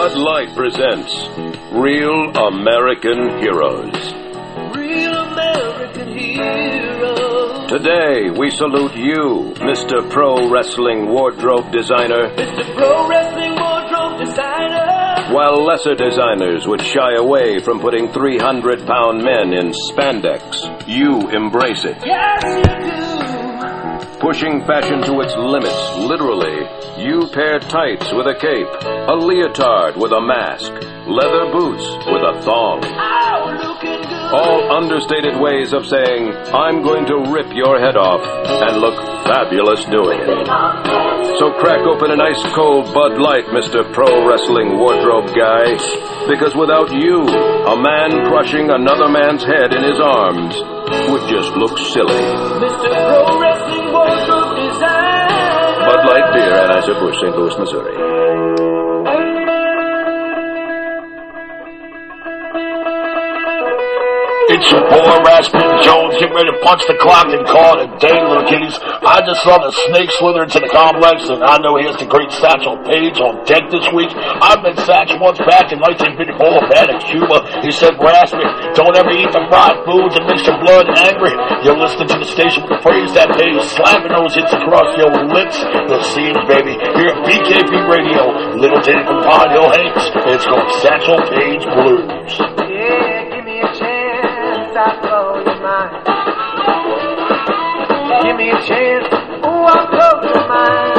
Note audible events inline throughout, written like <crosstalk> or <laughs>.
Bud Light presents Real American Heroes. Real American heroes. Today, we salute you, Mr. Pro Wrestling Wardrobe Designer, Mr. Pro Wrestling Wardrobe Designer. while lesser designers would shy away from putting 300 pound men in spandex. You embrace it. Yes, you do. Pushing fashion to its limits, literally. You pair tights with a cape, a leotard with a mask, leather boots with a thong. All understated ways of saying, I'm going to rip your head off and look fabulous doing it. So crack open an ice cold Bud Light, Mr. Pro Wrestling Wardrobe Guy, because without you, a man crushing another man's head in his arms would just look silly. Mr. Pro. Bud Light Beer, and Anheuser-Busch, St. Louis, Missouri. It's your boy Raspin Jones getting ready to punch the clock and call it a day, little kiddies. I just saw the snake slither into the complex, and I know he has the great Satchel Paige on deck this week. I met Satchel once back in 1954 Havana, Cuba. He said, Raspin, don't ever eat the fried foods that makes your blood angry. You're listening to the station with the phrase that day, slapping those hits across your lips. The scene, baby. Here at BKP Radio, Little Danny from Pine Hill Hanks. It's called Satchel Paige Blues. Yeah, give me a chance, I'll blow your mind. Give me a chance, ooh, I'll blow your mind.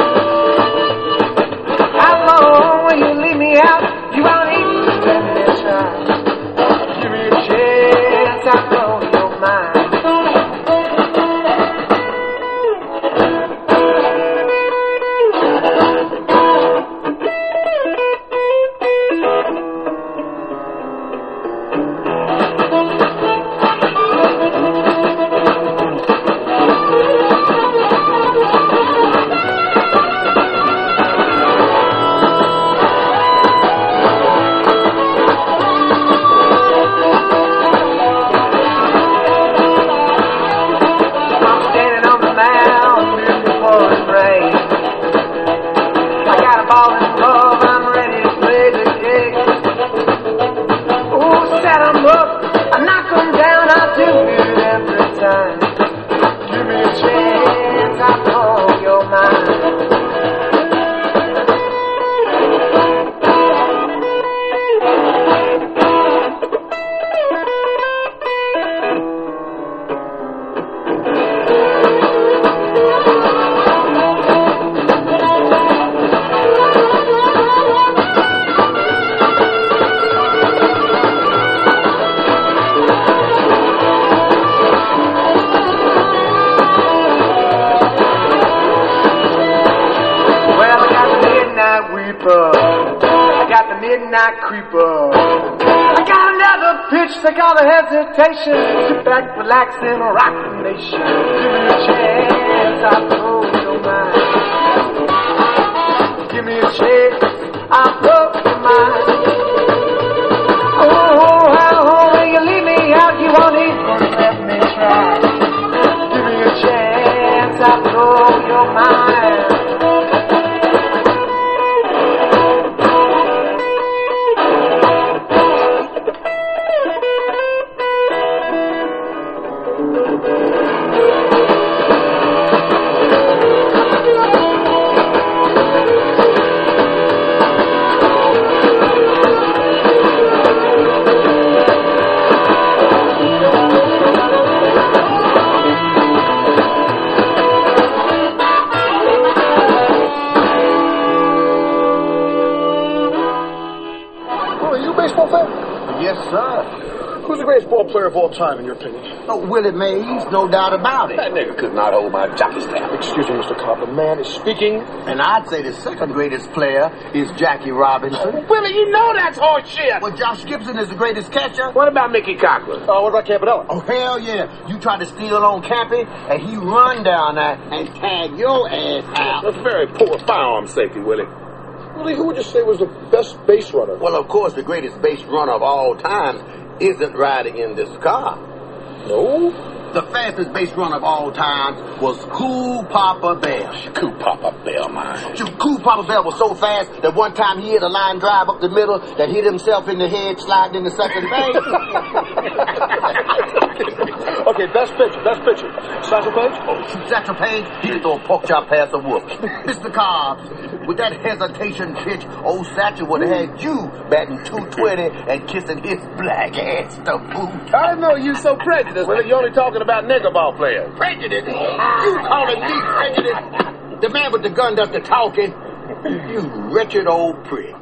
A hesitation. Sit back, relax, and rock the nation. Give me a chance, I'll blow your mind. Give me a chance, I'll blow Yes, sir. Who's the greatest ball player of all time, in your opinion? Oh, Willie Mays, no doubt about it. That nigga could not hold my jockey staff. Excuse me, Mr. Copper. Man is speaking. And I'd say the second greatest player is Jackie Robinson. Willie, you know that's horseshit. Well, Josh Gibson is the greatest catcher. What about Mickey Cochrane? Uh, what about Campanella? Oh, hell yeah. You try to steal on Campy, and he run down there and tag your ass out. That's very poor firearm safety, Willie. Willie, who would you say was the best base runner? Well, of course, the greatest base runner of all time isn't riding in this car. No. The fastest base runner of all time was Cool Papa Bell. Cool Papa Bell, man. Cool Papa Bell was so fast that one time he hit a line drive up the middle that hit himself in the head, sliding into second base. <laughs> Okay, best pitcher, best pitcher. Satchel Paige? Oh, Satchel Paige, he could throw a pork chop past the wolf. <laughs> Mr. Cobbs, with that hesitation pitch, old Satchel would have had you batting 220 and kissing his black ass to boot. I know you're so prejudiced. Well, you're only talking about nigger ball players. Prejudice? You calling me prejudice? The man with the gun does the talking. You wretched old prick.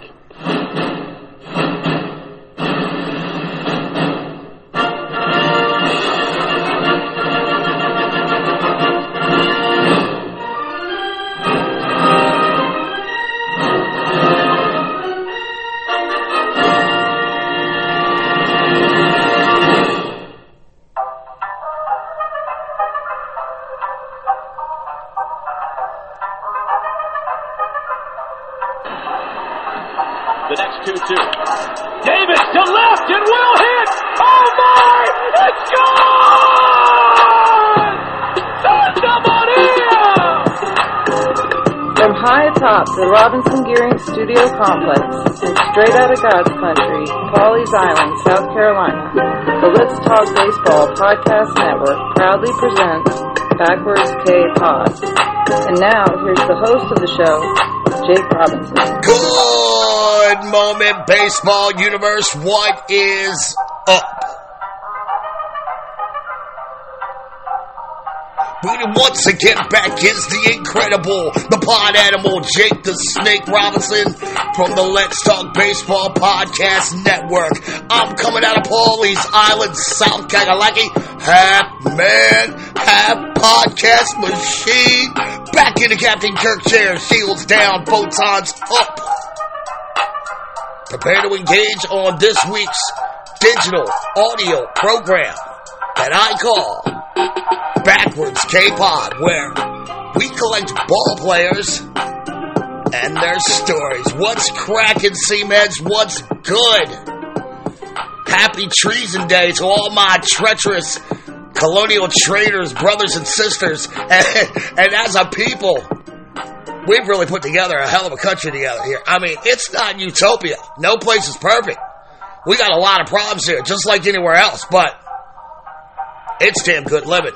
Complex and straight out of God's country, Pawleys Island, South Carolina, the Let's Talk Baseball Podcast Network proudly presents Backwards K Pod. And now, here's the host of the show, Jake Robinson. Good moment, baseball universe. What is up? Once again back is the incredible, the pod animal, Jake the Snake Robinson from the Let's Talk Baseball Podcast Network. I'm coming out of Pawleys Island, South Kakalaki, half man, half podcast machine. Back in the Captain Kirk chair, shields down, photons up. Prepare to engage on this week's digital audio program that I call Backwards K-Pod, where we collect ball players and their stories. What's cracking, C-Meds? What's good? Happy Treason Day to all my treacherous colonial traders, brothers and sisters, and, <laughs> and as a people, we've really put together a hell of a country together here. I mean, it's not utopia. No place is perfect. We got a lot of problems here, just like anywhere else, but it's damn good living.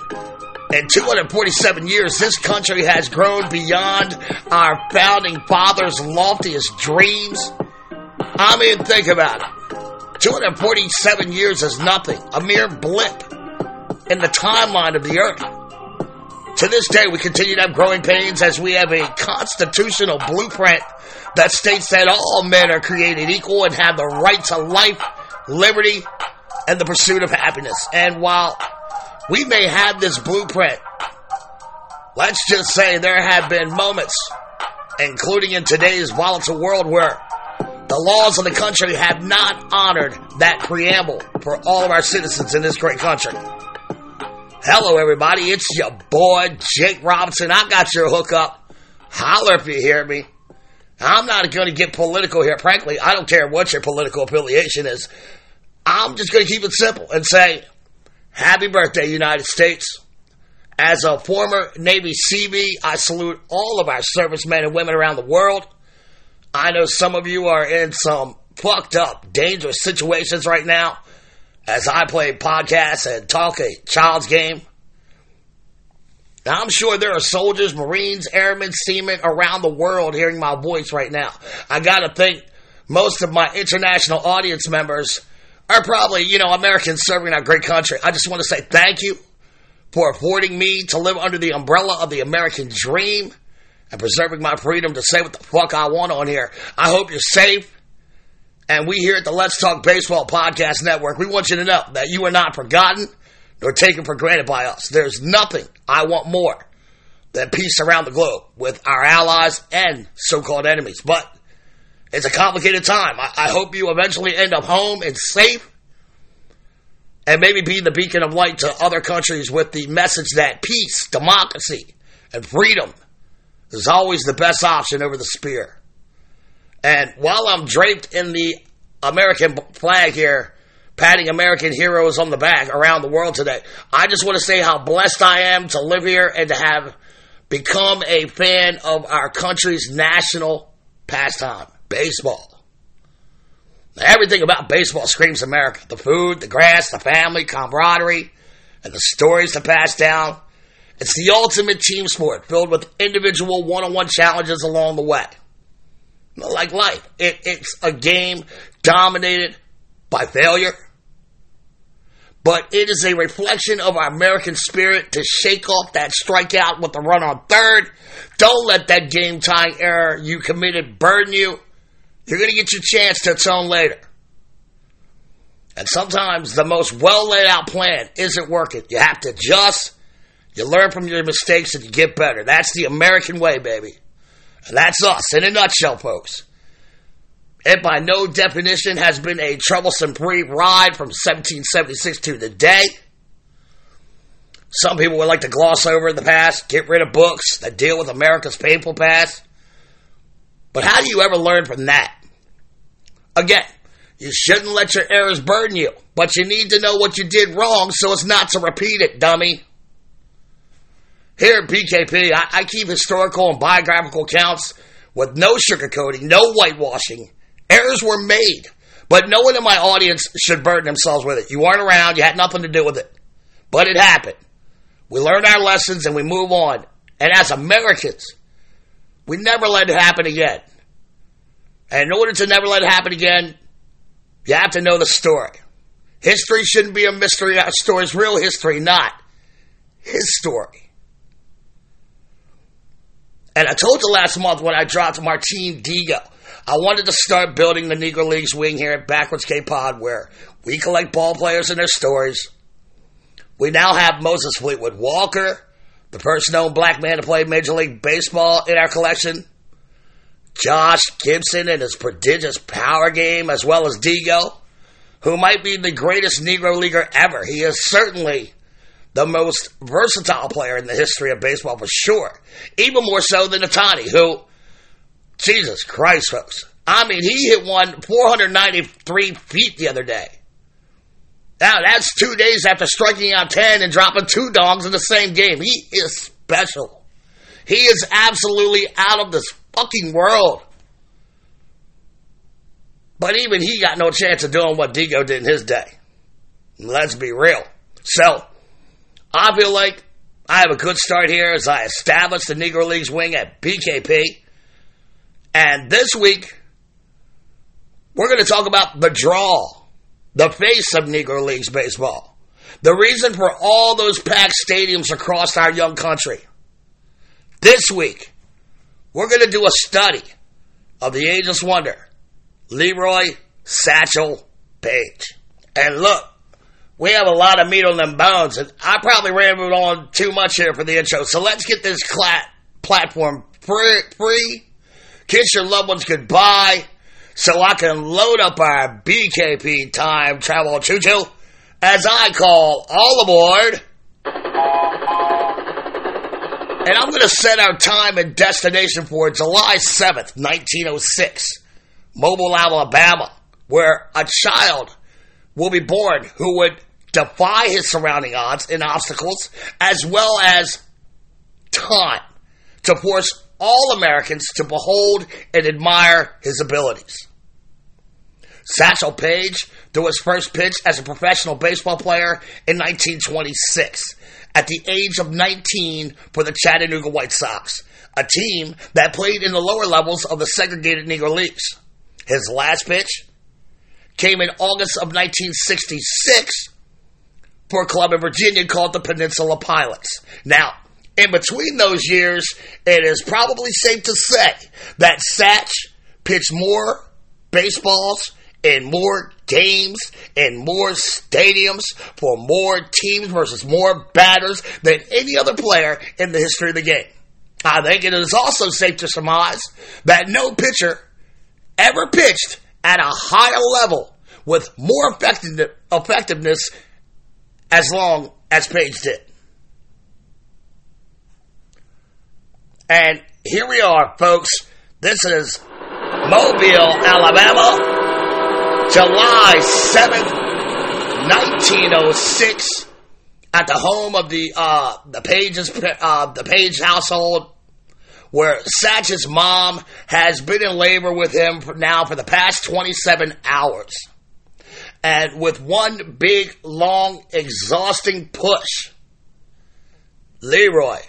In 247 years, this country has grown beyond our founding fathers' loftiest dreams. I mean, think about it. 247 years is nothing, a mere blip in the timeline of the earth. To this day, we continue to have growing pains as we have a constitutional blueprint that states that all men are created equal and have the right to life, liberty, and the pursuit of happiness. And while we may have this blueprint, let's just say there have been moments, including in today's volatile world, where the laws of the country have not honored that preamble for all of our citizens in this great country. Hello, everybody. It's your boy, Jake Robinson. I got your hookup. Holler if you hear me. I'm not going to get political here. Frankly, I don't care what your political affiliation is. I'm just going to keep it simple and say, Happy birthday, United States. As a former Navy Seabee, I salute all of our servicemen and women around the world. I know some of you are in some fucked up, dangerous situations right now as I play podcasts and talk a child's game. Now, I'm sure there are soldiers, Marines, airmen, seamen around the world hearing my voice right now. I gotta think most of my international audience members are probably, you know, Americans serving our great country. I just want to say thank you for affording me to live under the umbrella of the American dream and preserving my freedom to say what the fuck I want on here. I hope you're safe. And we here at the Let's Talk Baseball Podcast Network, we want you to know that you are not forgotten nor taken for granted by us. There's nothing I want more than peace around the globe with our allies and so-called enemies. But it's a complicated time. I, I hope you eventually end up home and safe and maybe be the beacon of light to other countries with the message that peace, democracy, and freedom is always the best option over the spear. And while I'm draped in the American flag here, patting American heroes on the back around the world today. I just want to say how blessed I am to live here and to have become a fan of our country's national pastime, baseball. Everything about baseball screams America. The food, the grass, the family, camaraderie, and the stories to pass down. It's the ultimate team sport filled with individual one-on-one challenges along the way. Like life. It, it's a game dominated by failure. But it is a reflection of our American spirit to shake off that strikeout with the run on third. Don't let that game tying error you committed burden you you're going to get your chance to atone later. And sometimes the most well laid out plan isn't working. You have to adjust, you learn from your mistakes, and you get better. That's the American way, baby. And that's us in a nutshell, folks. It by no definition has been a troublesome brief ride from 1776 to today. Some people would like to gloss over the past, get rid of books that deal with America's painful past. But how do you ever learn from that? Again, you shouldn't let your errors burden you, but you need to know what you did wrong so it's not to repeat it, dummy. Here at BKP, I, I keep historical and biographical accounts with no sugarcoating, no whitewashing. Errors were made, but no one in my audience should burden themselves with it. You weren't around, you had nothing to do with it. But it happened. We learn our lessons and we move on. And as Americans, we never let it happen again. And in order to never let it happen again, you have to know the story. History shouldn't be a mystery. Story is real history, not his story. And I told you last month when I dropped Martin Dihigo, I wanted to start building the Negro Leagues wing here at Backwards K Pod, where we collect ball players and their stories. We now have Moses Fleetwood Walker, the first known black man to play Major League Baseball in our collection. Josh Gibson and his prodigious power game, as well as Dihigo, who might be the greatest Negro leaguer ever. He is certainly the most versatile player in the history of baseball for sure. Even more so than Ohtani, who, Jesus Christ, folks. I mean, he hit one 493 feet the other day. Now, that's two days after striking out 10 and dropping two dogs in the same game. He is special. He is absolutely out of this fucking world. But even he got no chance of doing what Dihigo did in his day. Let's be real. So, I feel like I have a good start here as I establish the Negro Leagues wing at BKP. And this week, we're going to talk about the draw the face of Negro Leagues baseball. The reason for all those packed stadiums across our young country. This week, we're going to do a study of the ageless wonder, Leroy Satchel Paige. And look, we have a lot of meat on them bones, and I probably rambled on too much here for the intro. So let's get this platform free, free, kiss your loved ones goodbye, so I can load up our BKP time travel choo choo as I call all aboard. And I'm going to set our time and destination for July 7th, 1906, Mobile, Alabama, where a child will be born who would defy his surrounding odds and obstacles, as well as time to force all Americans to behold and admire his abilities. Satchel Paige threw his first pitch as a professional baseball player in 1926 at the age of 19 for the Chattanooga White Sox, a team that played in the lower levels of the segregated Negro Leagues. His last pitch came in August of 1966 for a club in Virginia called the Peninsula Pilots. Now, in between those years, it is probably safe to say that Satch pitched more baseballs in more games in more stadiums for more teams versus more batters than any other player in the history of the game. I think it is also safe to surmise that no pitcher ever pitched at a higher level with more effectiveness as long as Paige did. And here we are, folks. This is Mobile, Alabama, July 7th, 1906 at the home of the uh, the Page's uh, the Page household, where Satch's mom has been in labor with him for now for the past 27 hours, and with one big, long, exhausting push, Leroy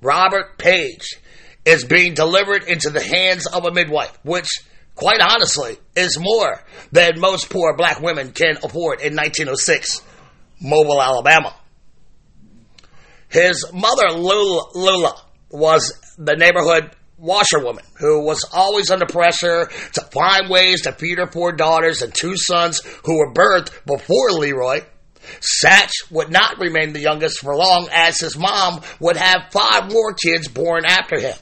Robert Page is being delivered into the hands of a midwife, which quite honestly, is more than most poor black women can afford in 1906, Mobile, Alabama. His mother, Lula, was the neighborhood washerwoman who was always under pressure to find ways to feed her four daughters and two sons who were birthed before Leroy. Satch would not remain the youngest for long as his mom would have five more kids born after him.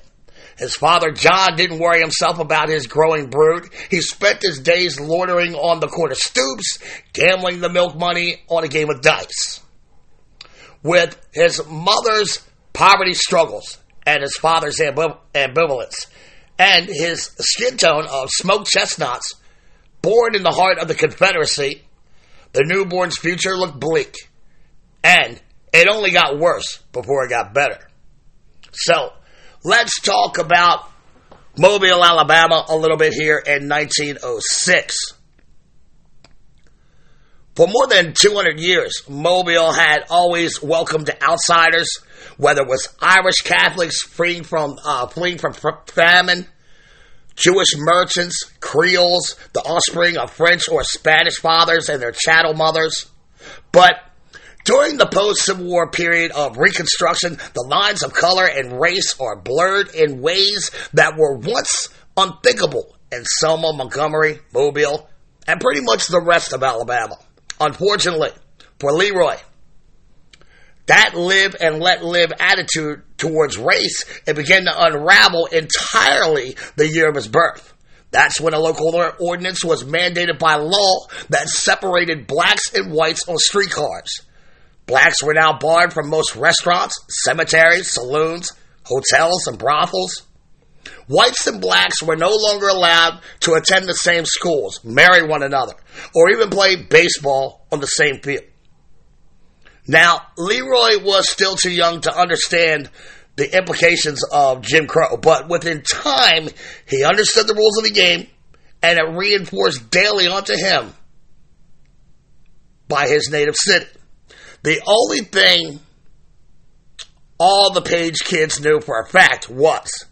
His father John didn't worry himself about his growing brood. He spent his days loitering on the corner stoops, gambling the milk money on a game of dice. With his mother's poverty struggles and his father's ambivalence, and his skin tone of smoked chestnuts, born in the heart of the Confederacy, the newborn's future looked bleak. And it only got worse before it got better. So, let's talk about Mobile, Alabama a little bit here in 1906. For more than 200 years, Mobile had always welcomed outsiders, whether it was Irish Catholics fleeing from, uh, fleeing from famine, Jewish merchants, Creoles, the offspring of French or Spanish fathers and their chattel mothers. But during the post Civil War period of Reconstruction, the lines of color and race are blurred in ways that were once unthinkable in Selma, Montgomery, Mobile, and pretty much the rest of Alabama. Unfortunately, for Leroy, that live and let live attitude towards race, it began to unravel entirely the year of his birth. That's when a local ordinance was mandated by law that separated blacks and whites on streetcars. Blacks were now barred from most restaurants, cemeteries, saloons, hotels, and brothels. Whites and blacks were no longer allowed to attend the same schools, marry one another, or even play baseball on the same field. Now, Leroy was still too young to understand the implications of Jim Crow, but within time, he understood the rules of the game, and it reinforced daily onto him by his native city. The only thing all the Page kids knew for a fact was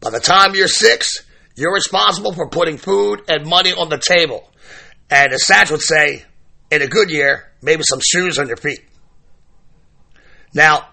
by the time you're six, you're responsible for putting food and money on the table. And as Satch would say, in a good year, maybe some shoes on your feet. Now,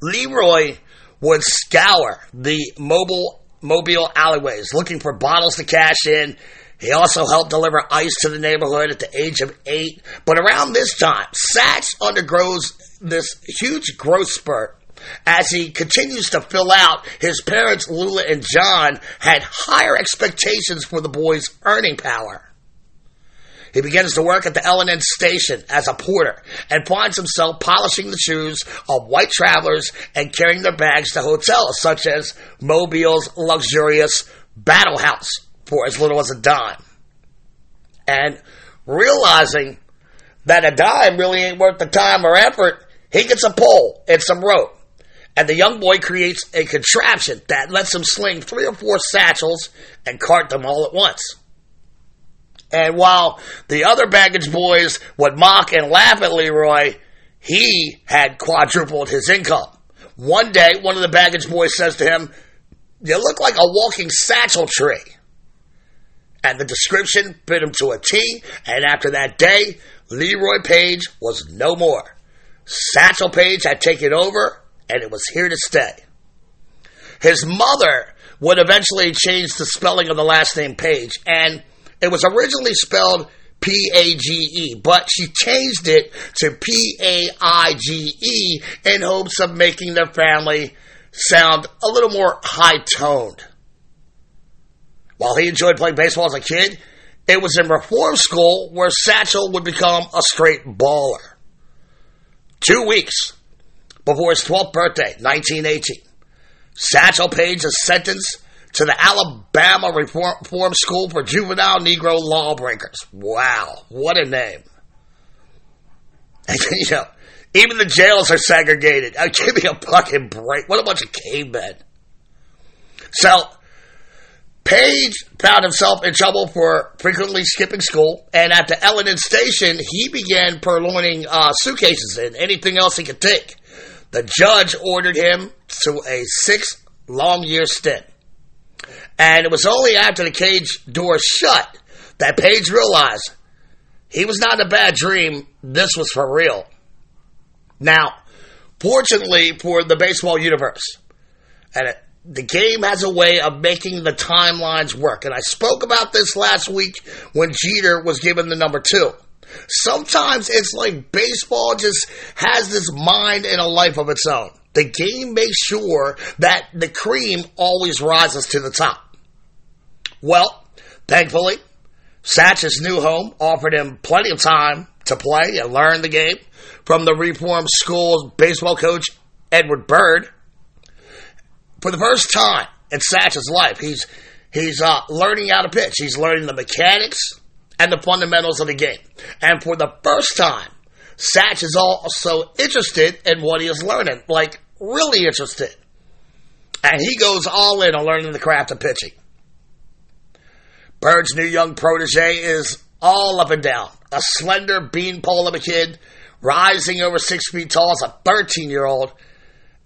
Leroy would scour the mobile mobile alleyways looking for bottles to cash in he also helped deliver ice to the neighborhood at the age of eight. But around this time, Satch undergoes this huge growth spurt. As he continues to fill out, his parents, Lula and John, had higher expectations for the boy's earning power. He begins to work at the L&N station as a porter and finds himself polishing the shoes of white travelers and carrying their bags to hotels such as Mobile's luxurious Battle House for as little as a dime. And realizing that a dime really ain't worth the time or effort, he gets a pole and some rope. And the young boy creates a contraption that lets him sling three or four satchels and cart them all at once. And while the other baggage boys would mock and laugh at Leroy, he had quadrupled his income. One day, one of the baggage boys says to him, You look like a walking satchel tree and the description fit him to a T, and after that day, Leroy Page was no more. Satchel Page had taken over, and it was here to stay. His mother would eventually change the spelling of the last name Page, and it was originally spelled P A G E, but she changed it to P A I G E in hopes of making the family sound a little more high toned. While he enjoyed playing baseball as a kid, it was in reform school where Satchel would become a straight baller. Two weeks before his 12th birthday, 1918, Satchel Page is sentenced to the Alabama Reform School for Juvenile Negro Lawbreakers. Wow, what a name. <laughs> You know, even the jails are segregated. Uh, <laughs> give me a fucking break. What a bunch of cavemen. So, Page found himself in trouble for frequently skipping school, and at the L&N station, he began purloining uh, suitcases and anything else he could take. The judge ordered him to a six long year stint. And it was only after the cage door shut that Page realized he was not in a bad dream, this was for real. Now, fortunately for the baseball universe, and it, the game has a way of making the timelines work. And I spoke about this last week when Jeter was given the number two. Sometimes it's like baseball just has this mind and a life of its own. The game makes sure that the cream always rises to the top. Well, thankfully, Satch's new home offered him plenty of time to play and learn the game from the reformed school's baseball coach, Edward Byrd for the first time in Satch's life, he's he's uh, learning how to pitch. He's learning the mechanics and the fundamentals of the game. And for the first time, Satch is also interested in what he is learning, like really interested. And he goes all in on learning the craft of pitching. Byrd's new young protege is all up and down. A slender beanpole of a kid, rising over six feet tall as a 13 year old,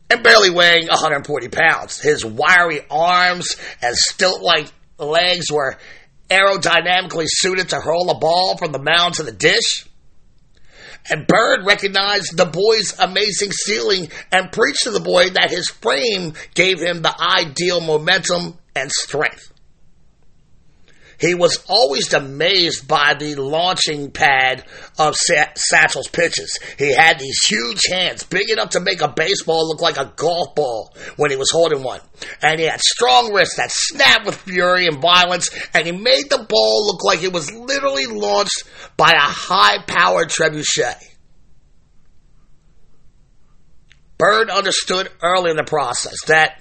and barely weighing 140 pounds. His wiry arms and stilt like legs were aerodynamically suited to hurl a ball from the mound to the dish. And Byrd recognized the boy's amazing ceiling and preached to the boy that his frame gave him the ideal momentum and strength. He was always amazed by the launching pad of Satchel's pitches. He had these huge hands, big enough to make a baseball look like a golf ball when he was holding one. And he had strong wrists that snapped with fury and violence, and he made the ball look like it was literally launched by a high powered trebuchet. Byrd understood early in the process that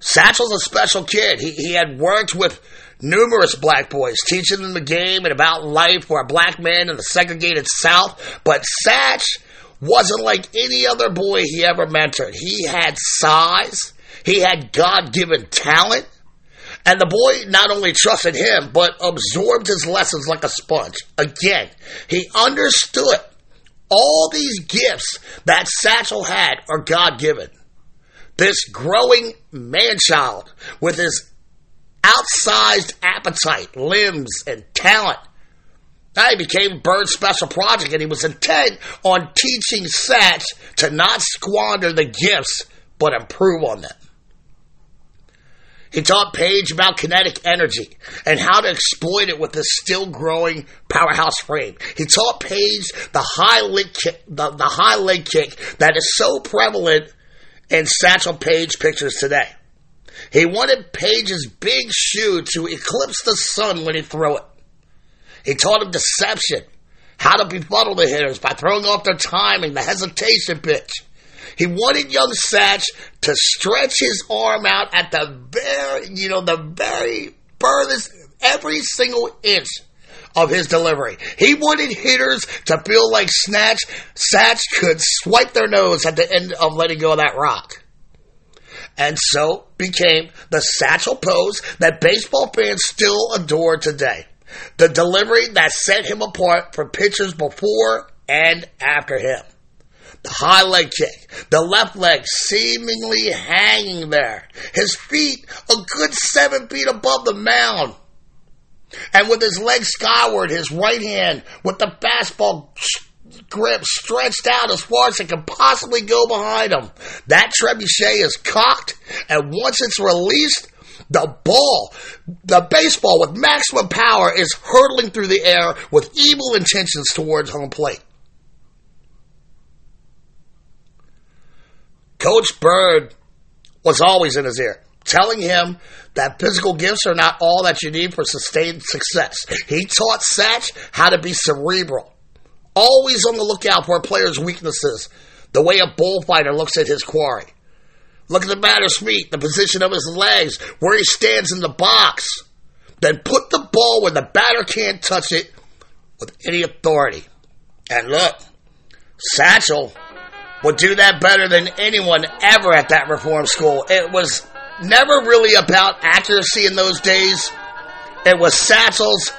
Satchel's a special kid. He, he had worked with numerous black boys, teaching them the game and about life for a black man in the segregated South. But Satch wasn't like any other boy he ever mentored. He had size, he had God given talent, and the boy not only trusted him, but absorbed his lessons like a sponge. Again, he understood all these gifts that Satchel had are God given. This growing man child with his outsized appetite, limbs, and talent. He became Byrd's special project, and he was intent on teaching Satch to not squander the gifts, but improve on them. He taught Page about kinetic energy and how to exploit it with this still growing powerhouse frame. He taught Page the high leg kick, the, the high leg kick that is so prevalent in Satchel Paige pictures today. He wanted Page's big shoe to eclipse the sun when he threw it. He taught him deception, how to befuddle the hitters by throwing off their timing, the hesitation pitch. He wanted young Satch to stretch his arm out at the very, you know, the very furthest, every single inch of his delivery. He wanted hitters to feel like Snatch, Satch could swipe their nose at the end of letting go of that rock and so became the satchel pose that baseball fans still adore today. The delivery that set him apart from pitchers before and after him. The high leg kick, the left leg seemingly hanging there, his feet a good seven feet above the mound. And with his leg skyward, his right hand with the fastball grip stretched out as far as it can possibly go behind him. That trebuchet is cocked, and once it's released, the ball, the baseball with maximum power is hurtling through the air with evil intentions towards home plate. Coach Byrd was always in his ear, telling him that physical gifts are not all that you need for sustained success. He taught Satch how to be cerebral, Always on the lookout for a player's weaknesses, the way a bullfighter looks at his quarry. Look at the batter's feet, the position of his legs, where he stands in the box. Then put the ball where the batter can't touch it with any authority. And look, Satchel would do that better than anyone ever at that reform school. It was never really about accuracy in those days. It was Satchel's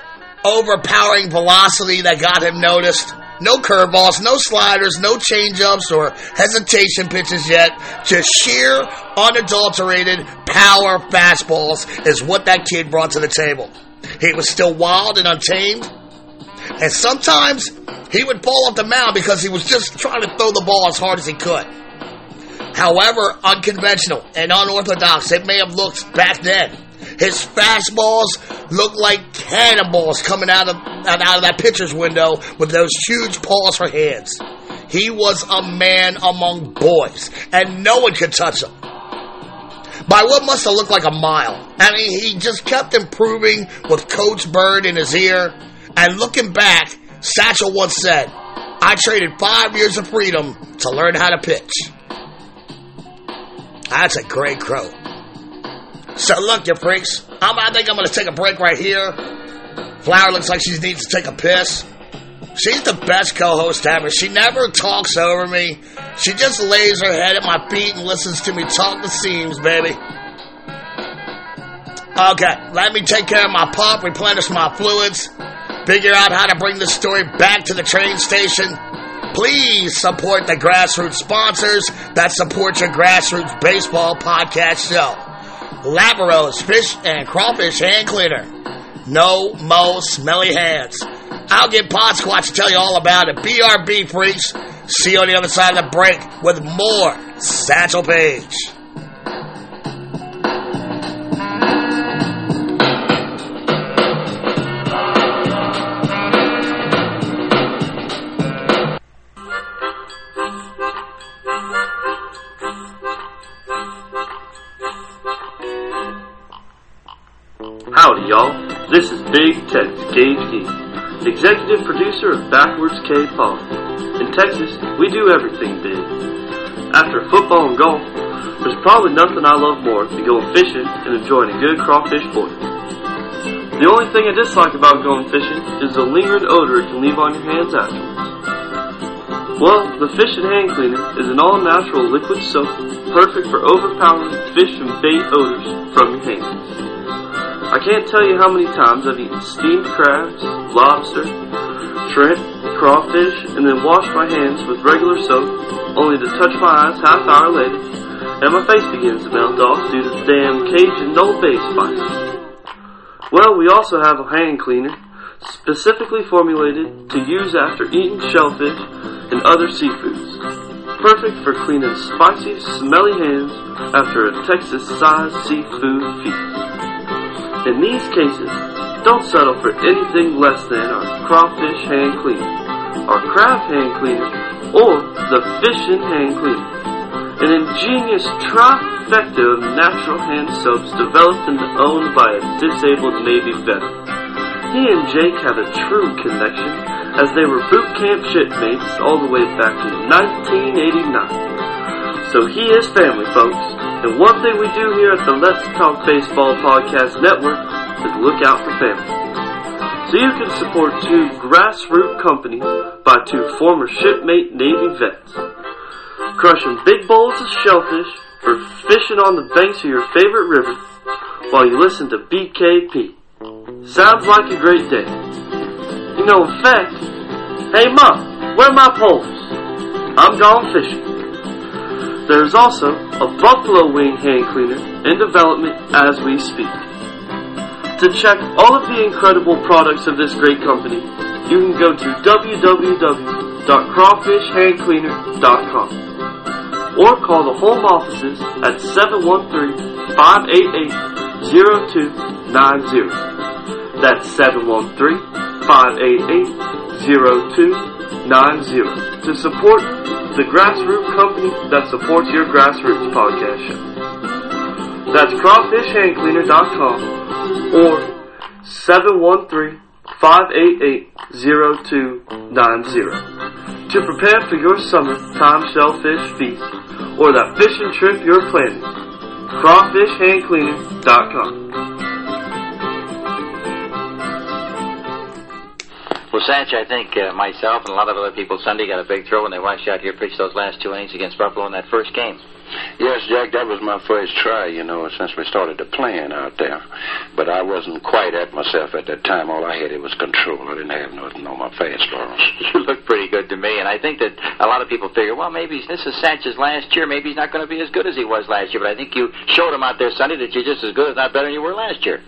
overpowering velocity that got him noticed. No curveballs, no sliders, no changeups or hesitation pitches yet. Just sheer, unadulterated power fastballs is what that kid brought to the table. He was still wild and untamed. And sometimes he would fall off the mound because he was just trying to throw the ball as hard as he could. However unconventional and unorthodox it may have looked back then, his fastballs looked like cannonballs coming out of out of that pitcher's window with those huge paws for hands. He was a man among boys, and no one could touch him. By what must have looked like a mile. I mean, he just kept improving with Coach Byrd in his ear. And looking back, Satchel once said, I traded five years of freedom to learn how to pitch. That's a great quote. So look, you freaks. I'm, I think I'm going to take a break right here. Flower looks like she needs to take a piss. She's the best co-host ever. She never talks over me. She just lays her head at my feet and listens to me talk the seams, baby. Okay, let me take care of my pump, replenish my fluids, figure out how to bring the story back to the train station. Please support the grassroots sponsors that support your grassroots baseball podcast show. Lavaros Fish and Crawfish Hand Cleaner. No mo smelly hands. I'll get Pod Squatch to tell you all about it. BRB freaks. See you on the other side of the break with more Satchel Paige. Big Tex Gage D, executive producer of Backwards K Pod. In Texas, we do everything big. After football and golf, there's probably nothing I love more than going fishing and enjoying a good crawfish boil. The only thing I dislike about going fishing is the lingering odor it can leave on your hands afterwards. Well, the Fish and Hand Cleaner is an all-natural liquid soap perfect for overpowering fish and bait odors from your hands. I can't tell you how many times I've eaten steamed crabs, lobster, shrimp, crawfish, and then washed my hands with regular soap, only to touch my eyes half hour later, and my face begins to melt off due to the damn Cajun Old Bay spice. Well, we also have a hand cleaner, specifically formulated to use after eating shellfish and other seafoods. Perfect for cleaning spicy, smelly hands after a Texas-sized seafood feast. In these cases, don't settle for anything less than our crawfish hand cleaner, our crab hand cleaner, or the fishing hand cleaner. An ingenious trifecta of natural hand soaps developed and owned by a disabled Navy veteran. He and Jake have a true connection as they were boot camp shipmates all the way back to 1989. So he is family, folks. And one thing we do here at the Let's Talk Baseball Podcast Network is look out for family. So you can support two grassroots companies by two former shipmate Navy vets. Crushing big bowls of shellfish for fishing on the banks of your favorite river while you listen to BKP. Sounds like a great day. You know, in fact, hey Mom, where are my poles? I'm gone fishing. There's also a buffalo wing hand cleaner in development as we speak. To check all of the incredible products of this great company, you can go to www.crawfishhandcleaner.com or call the home offices at 713-588-0290. That's 713-588-0290 to support the grassroots company that supports your grassroots podcast show. That's crawfishhandcleaner.com or 713-588-0290 to prepare for your summer summertime shellfish feast or that fishing trip you're planning. crawfishhandcleaner.com Well, Satch, I think uh, myself and a lot of other people Sunday got a big throw when they watched you out here pitch those last two innings against Buffalo in that first game. Yes, Jack, that was my first try, you know, since we started the playing out there. But I wasn't quite at myself at that time. All I had it was control. I didn't have nothing on my fastballs. <laughs> You look pretty good to me, and I think that a lot of people figure, well, maybe this is Satch's last year. Maybe he's not going to be as good as he was last year. But I think you showed him out there Sunday that you're just as good, if not better, than you were last year.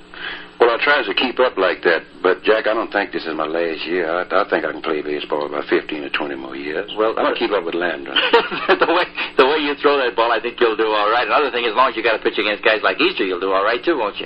Well, I tries to keep up like that, but Jack, I don't think this is my last year. I, I think I can play baseball about fifteen or twenty more years. Well, I'm gonna uh, keep up with Landon. <laughs> the way the way you throw that ball, I think you'll do all right. Another thing, as long as you got to pitch against guys like Easter, you'll do all right too, won't you?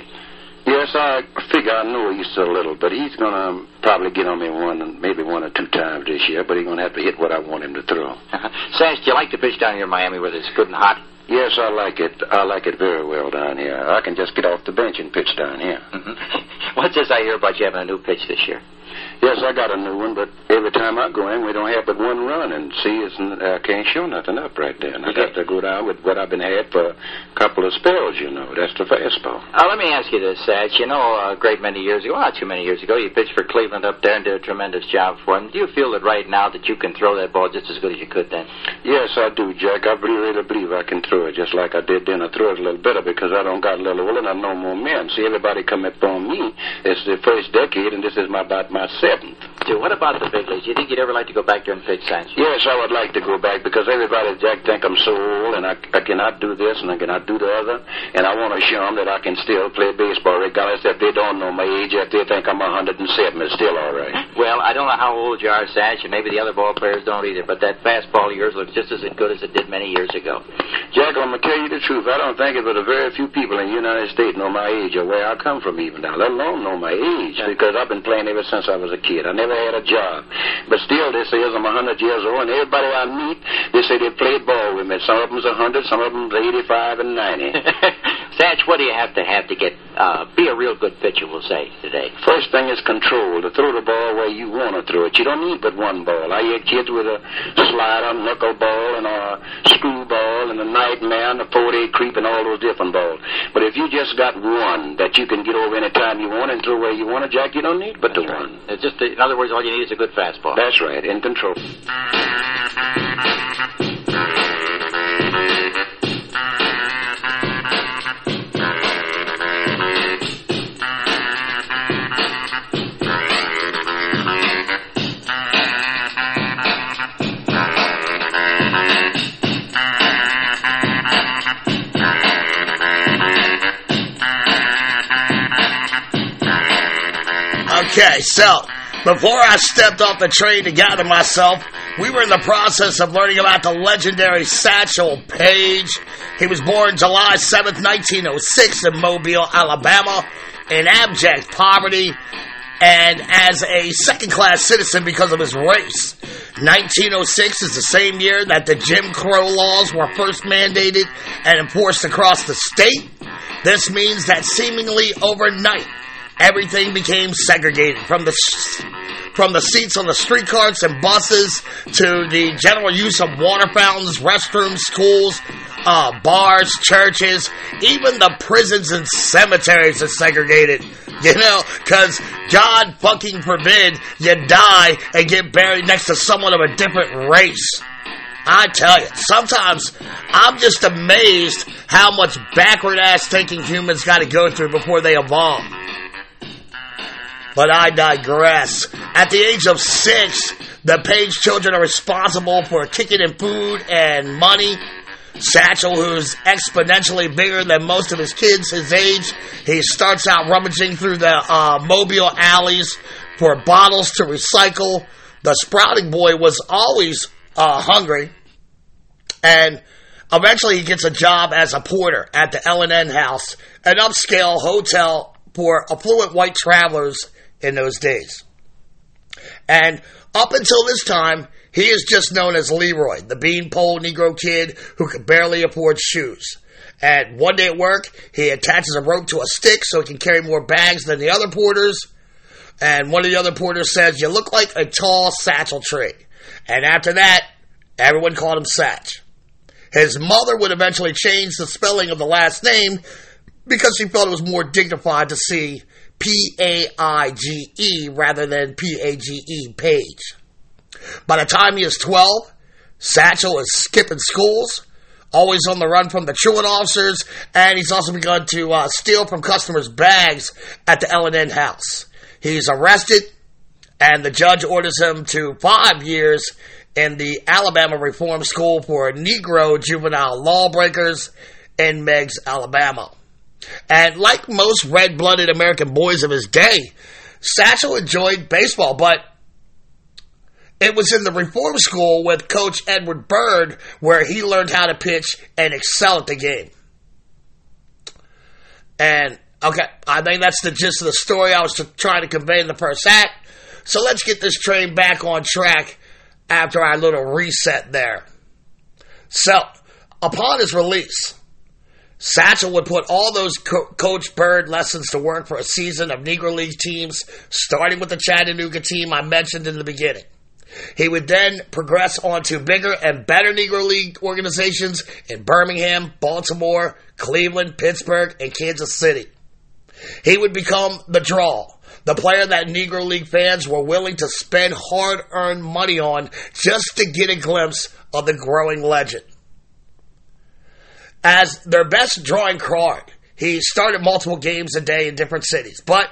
Yes, I figure I know he's a little, but he's gonna probably get on me one, maybe one or two times this year. But he's gonna have to hit what I want him to throw. <laughs> Satch, do you like to pitch down here in Miami where it's good and hot? Yes, I like it. I like it very well down here. I can just get off the bench and pitch down here. Mm-hmm. <laughs> What's this I hear about you having a new pitch this year? Yes, I got a new one, but every time I go in, we don't have but one run, and see, it's, I can't show nothing up right there. And I got to go down with what I've been had for a couple of spells, you know. That's the fastball. Uh, let me ask you this, Satch. You know, a great many years ago, not too many years ago, you pitched for Cleveland up there and did a tremendous job for them. Do you feel that right now that you can throw that ball just as good as you could then? Yes, I do, Jack. I really, really believe I can throw it just like I did then. I throw it a little better because I don't got a little older and I know more men. See, everybody come up on me. It's the first decade, and this is my about my seventh. Dude, what about the big leagues? Do you think you'd ever like to go back there and pitch, Satch? Yes, I would like to go back because everybody, Jack, think I'm so old and I, I cannot do this and I cannot do the other. And I want to show them that I can still play baseball regardless if they don't know my age. If they think I'm 107, it's still all right. Well, I don't know how old you are, Satch, and maybe the other ball players don't either, but that fastball of yours looks just as good as it did many years ago. Jack, I'm going to tell you the truth. I don't think it but a very few people in the United States know my age or where I come from even now, let alone know my age because I've been playing ever since I was a kid. I never had a job. But still, they say I'm 100 years old, and everybody I meet, they say they played ball with me. Some of them's 100, some of them's 85 and 90. <laughs> Satch, what do you have to have to get uh, be a real good pitcher? We'll say today. First thing is control to throw the ball where you want to throw it. You don't need but one ball. I had kids with a slider, knuckleball, and a screwball, and a nightmare, and a 48 creep, and all those different balls. But if you just got one that you can get over any time you want and throw where you want it, Jack, you don't need but the one. It's just, in other words, all you need is a good fastball. That's right, in control. Okay, so before I stepped off the train to gather myself, we were in the process of learning about the legendary Satchel Paige. He was born July 7th, 1906 in Mobile, Alabama, in abject poverty and as a second class citizen because of his race. 1906 is the same year that the Jim Crow laws were first mandated and enforced across the state. This means that seemingly overnight, everything became segregated from the from the seats on the streetcars and buses to the general use of water fountains, restrooms, schools, uh, bars, churches, even the prisons and cemeteries are segregated. <laughs> You know, because God fucking forbid you die and get buried next to someone of a different race. I tell you, sometimes I'm just amazed how much backward ass thinking humans got to go through before they evolve. But I digress. At the age of six, the Page children are responsible for kicking in food and money. Satchel, who's exponentially bigger than most of his kids his age, he starts out rummaging through the uh, Mobile alleys for bottles to recycle. The sprouting boy was always uh, hungry, and eventually he gets a job as a porter at the L&N House, an upscale hotel for affluent white travelers in those days. And up until this time, he is just known as Leroy, the beanpole Negro kid who could barely afford shoes. And one day at work, he attaches a rope to a stick so he can carry more bags than the other porters. And one of the other porters says, You look like a tall satchel tree. And after that, everyone called him Satch. His mother would eventually change the spelling of the last name because she felt it was more dignified to see P A I G E rather than P A G E Page. By the time he is 12, Satchel is skipping schools, always on the run from the truant officers, and he's also begun to uh, steal from customers' bags at the L&N house. He's arrested, and the judge orders him to five years in the Alabama Reform School for Negro juvenile lawbreakers in Meigs, Alabama. And like most red blooded American boys of his day, Satchel enjoyed baseball, but it was in the reform school with Coach Edward Byrd where he learned how to pitch and excel at the game. And okay, I think that's the gist of the story I was trying to convey in the first act. So let's get this train back on track after our little reset there. So, upon his release, Satchel would put all those Co- Coach Byrd lessons to work for a season of Negro League teams, starting with the Chattanooga team I mentioned in the beginning. He would then progress on to bigger and better Negro League organizations in Birmingham, Baltimore, Cleveland, Pittsburgh, and Kansas City. He would become the draw, the player that Negro League fans were willing to spend hard earned money on just to get a glimpse of the growing legend. As their best drawing card, he started multiple games a day in different cities, but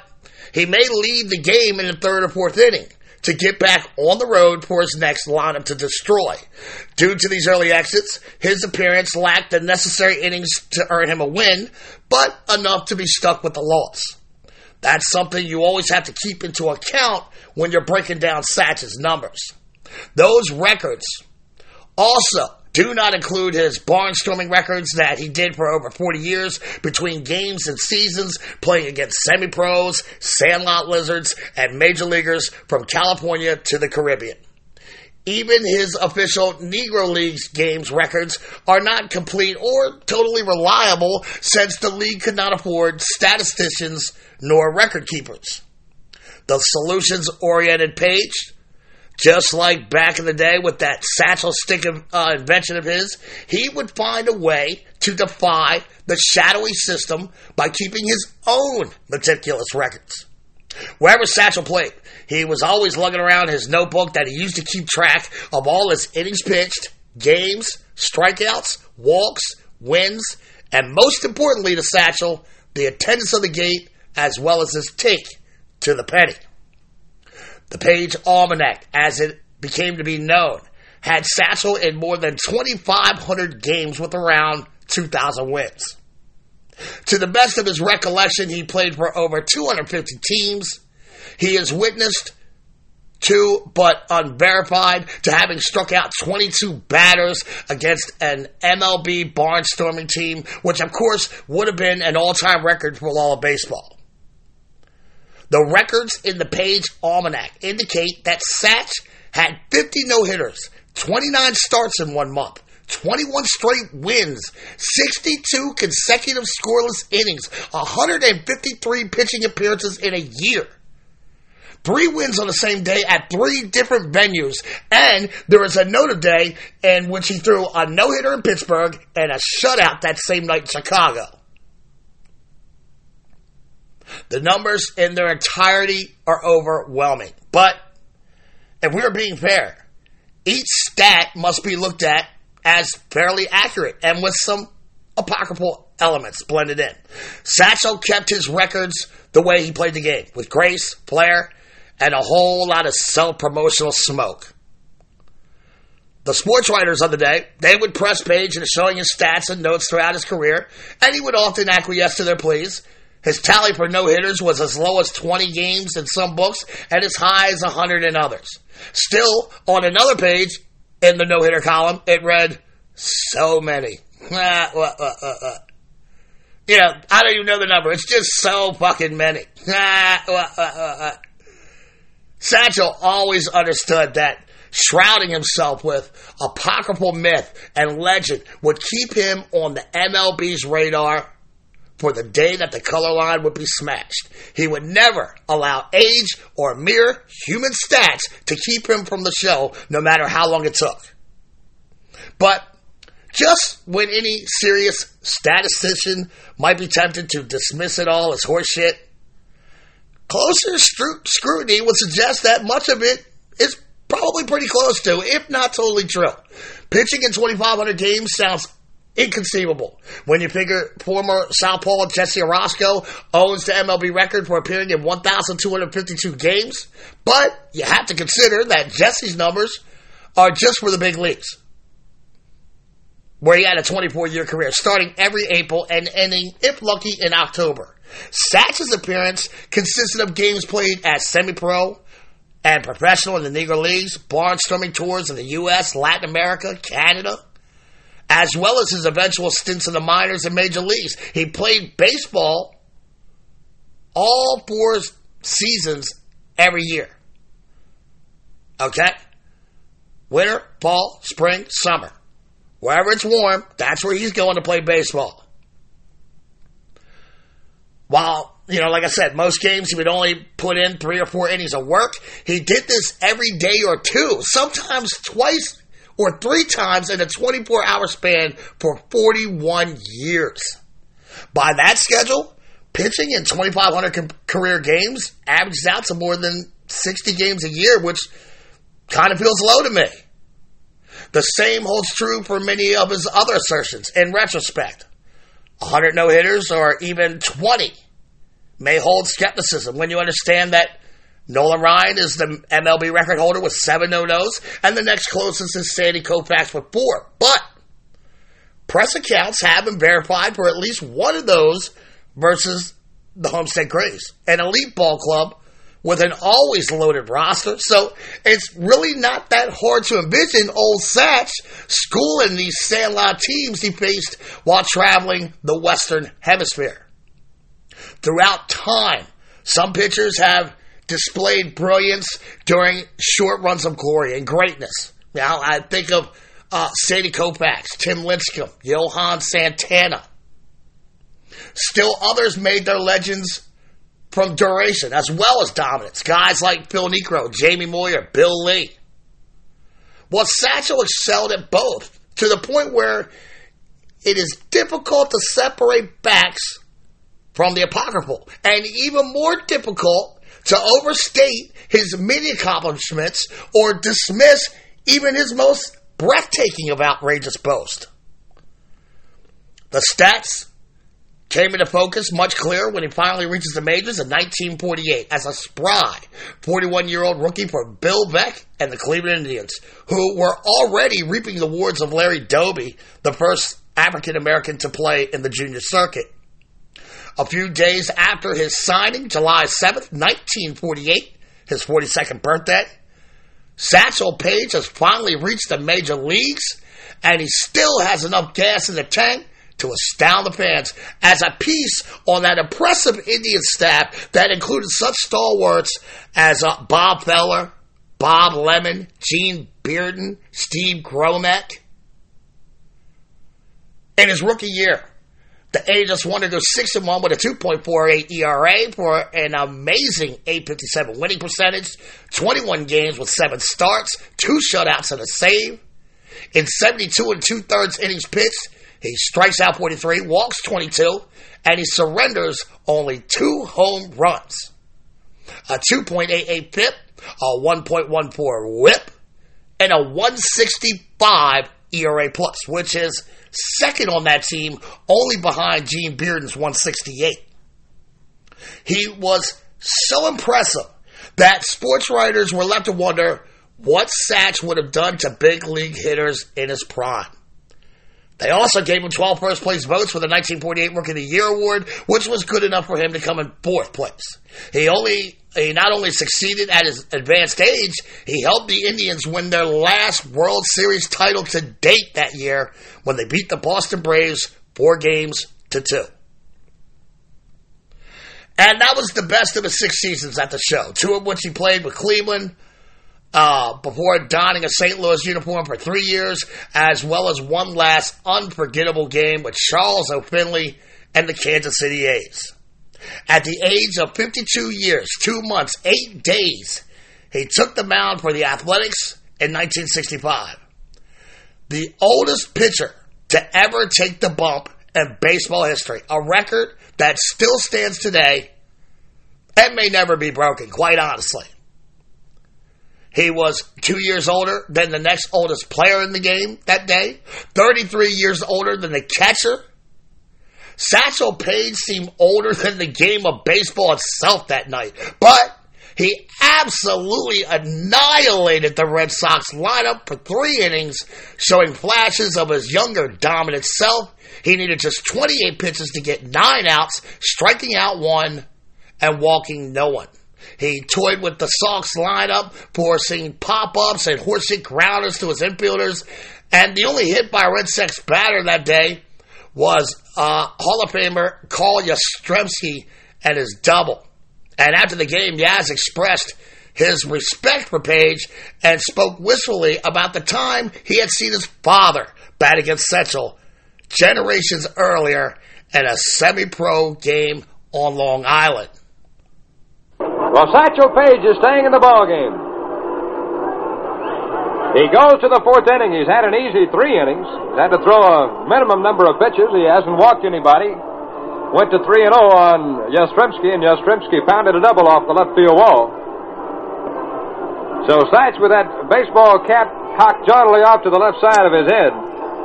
he may lead the game in the third or fourth inning to get back on the road for his next lineup to destroy. Due to these early exits, his appearance lacked the necessary innings to earn him a win, but enough to be stuck with the loss. That's something you always have to keep into account when you're breaking down Satch's numbers. Those records also do not include his barnstorming records that he did for over 40 years between games and seasons, playing against semi pros, sandlot lizards, and major leaguers from California to the Caribbean. Even his official Negro Leagues games records are not complete or totally reliable since the league could not afford statisticians nor record keepers. The solutions oriented Paige just like back in the day with that satchel stick uh, invention of his, he would find a way to defy the shadowy system by keeping his own meticulous records. Wherever Satchel played, he was always lugging around his notebook that he used to keep track of all his innings pitched, games, strikeouts, walks, wins, and most importantly to Satchel, the attendance of the gate as well as his take to the penny. The Paige Almanac, as it became to be known, had Satchel in more than 2,500 games with around 2,000 wins. To the best of his recollection, he played for over 250 teams. He is witnessed to, but unverified, to having struck out 22 batters against an MLB barnstorming team, which of course would have been an all-time record for all of baseball. The records in the Paige Almanac indicate that Satch had 50 no hitters, 29 starts in one month, 21 straight wins, 62 consecutive scoreless innings, 153 pitching appearances in a year. Three wins on the same day at three different venues. And there was a note of day in which he threw a no hitter in Pittsburgh and a shutout that same night in Chicago. The numbers in their entirety are overwhelming. But if we're being fair, each stat must be looked at as fairly accurate and with some apocryphal elements blended in. Satchel kept his records the way he played the game, with grace, flair, and a whole lot of self promotional smoke. The sports writers of the day, they would press Paige into showing his stats and notes throughout his career, and he would often acquiesce to their pleas, his tally for no hitters was as low as 20 games in some books and as high as 100 in others. Still, on another page in the no hitter column, it read, so many. <laughs> You know, I don't even know the number. It's just so fucking many. <laughs> Satchel always understood that shrouding himself with apocryphal myth and legend would keep him on the MLB's radar for the day that the color line would be smashed. He would never allow age or mere human stats to keep him from the show, no matter how long it took. But just when any serious statistician might be tempted to dismiss it all as horseshit, closer stru- scrutiny would suggest that much of it is probably pretty close to, if not totally true. Pitching in 2,500 games sounds inconceivable. When you figure former Southpaw Jesse Orosco owns the MLB record for appearing in 1,252 games, but you have to consider that Jesse's numbers are just for the big leagues. Where he had a 24 year career, starting every April and ending, if lucky, in October. Satch's appearance consisted of games played as semi pro and professional in the Negro Leagues, barnstorming tours in the U.S., Latin America, Canada, as well as his eventual stints in the minors and major leagues. He played baseball all four seasons every year. Okay? Winter, fall, spring, summer. Wherever it's warm, that's where he's going to play baseball. While, you know, like I said, most games he would only put in three or four innings of work. He did this every day or two, sometimes twice or three times in a 24 hour span for 41 years. By that schedule, pitching in 2,500 com- career games averages out to more than 60 games a year, which kind of feels low to me. The same holds true for many of his other assertions in retrospect. 100 no hitters or even 20 may hold skepticism when you understand that Nolan Ryan is the MLB record holder with seven no nos, and the next closest is Sandy Koufax with four. But press accounts have been verified for at least one of those versus the Homestead Grays, an elite ball club with an always loaded roster. So it's really not that hard to envision old Satch schooling these Sandlot teams he faced while traveling the Western Hemisphere. Throughout time, some pitchers have displayed brilliance during short runs of glory and greatness. Now, I think of uh, Sandy Koufax, Tim Lincecum, Johan Santana. Still others made their legends from duration as well as dominance. Guys like Phil Niekro, Jamie Moyer, Bill Lee. Well, Satchel excelled at both to the point where it is difficult to separate backs from the apocryphal, and even more difficult to overstate his many accomplishments or dismiss even his most breathtaking of outrageous boasts. The stats came into focus much clearer when he finally reaches the majors in 1948 as a spry 41 year old rookie for Bill Veeck and the Cleveland Indians, who were already reaping the rewards of Larry Doby, the first African American to play in the junior circuit. A few days after his signing, July 7th, 1948, his 42nd birthday, Satchel Paige has finally reached the major leagues, and he still has enough gas in the tank to astound the fans as a piece on that impressive Indian staff that included such stalwarts as uh, Bob Feller, Bob Lemon, Gene Bearden, Steve Gromek. In his rookie year, the Angels to go 6 and 1 with a 2.48 ERA for an amazing 857 winning percentage, 21 games with 7 starts, 2 shutouts and a save. In 72 and 2 thirds innings pitched, he strikes out 43, walks 22, and he surrenders only 2 home runs. A 2.88 FIP, a 1.14 WHIP, and a 165 ERA plus, which is second on that team, only behind Gene Bearden's 168. He was so impressive that sports writers were left to wonder what Satch would have done to big league hitters in his prime. They also gave him 12 first place votes for the 1948 Rookie of the Year award, which was good enough for him to come in fourth place. He only he not only succeeded at his advanced age, he helped the Indians win their last World Series title to date that year when they beat the Boston Braves four games to two. And that was the best of his six seasons at the show, two of which he played with Cleveland, uh, before donning a St. Louis uniform for three years, as well as one last unforgettable game with Charles O. Finley and the Kansas City A's. At the age of 52 years, two months, eight days, he took the mound for the Athletics in 1965. The oldest pitcher to ever take the bump in baseball history, a record that still stands today and may never be broken, quite honestly. He was two years older than the next oldest player in the game that day, 33 years older than the catcher. Satchel Paige seemed older than the game of baseball itself that night, but he absolutely annihilated the Red Sox lineup for three innings, showing flashes of his younger dominant self. He needed just 28 pitches to get nine outs, striking out one and walking no one. He toyed with the Sox lineup, forcing pop-ups and horsey grounders to his infielders. And the only hit by a Red Sox batter that day was uh, Hall of Famer Carl Yastrzemski and his double. And after the game, Yaz expressed his respect for Paige and spoke wistfully about the time he had seen his father bat against Satchel generations earlier at a semi-pro game on Long Island. Well, Satchel Paige is staying in the ball game. He goes to the fourth inning. He's had an easy three innings. He's had to throw a minimum number of pitches. He hasn't walked anybody. Went to 3 and 0 on Yastrzemski, and Yastrzemski pounded a double off the left field wall. So Satch with that baseball cap cocked jauntily off to the left side of his head,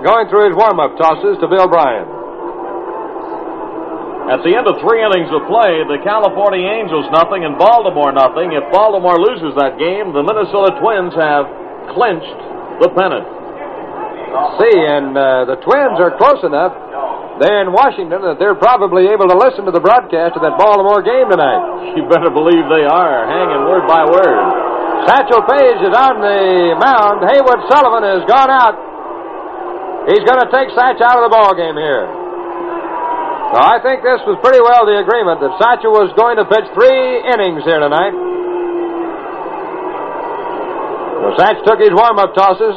going through his warm-up tosses to Bill Bryan. At the end of three innings of play, the California Angels nothing and Baltimore nothing. If Baltimore loses that game, the Minnesota Twins have clinched the pennant. See, and uh, the Twins are close enough. They're in Washington that they're probably able to listen to the broadcast of that Baltimore game tonight. You better believe they are, hanging word by word. Satchel Paige is on the mound. Haywood Sullivan has gone out. He's going to take Satch out of the ball game here. I think this was pretty well the agreement that Satchel was going to pitch three innings here tonight. Well, Satch took his warm-up tosses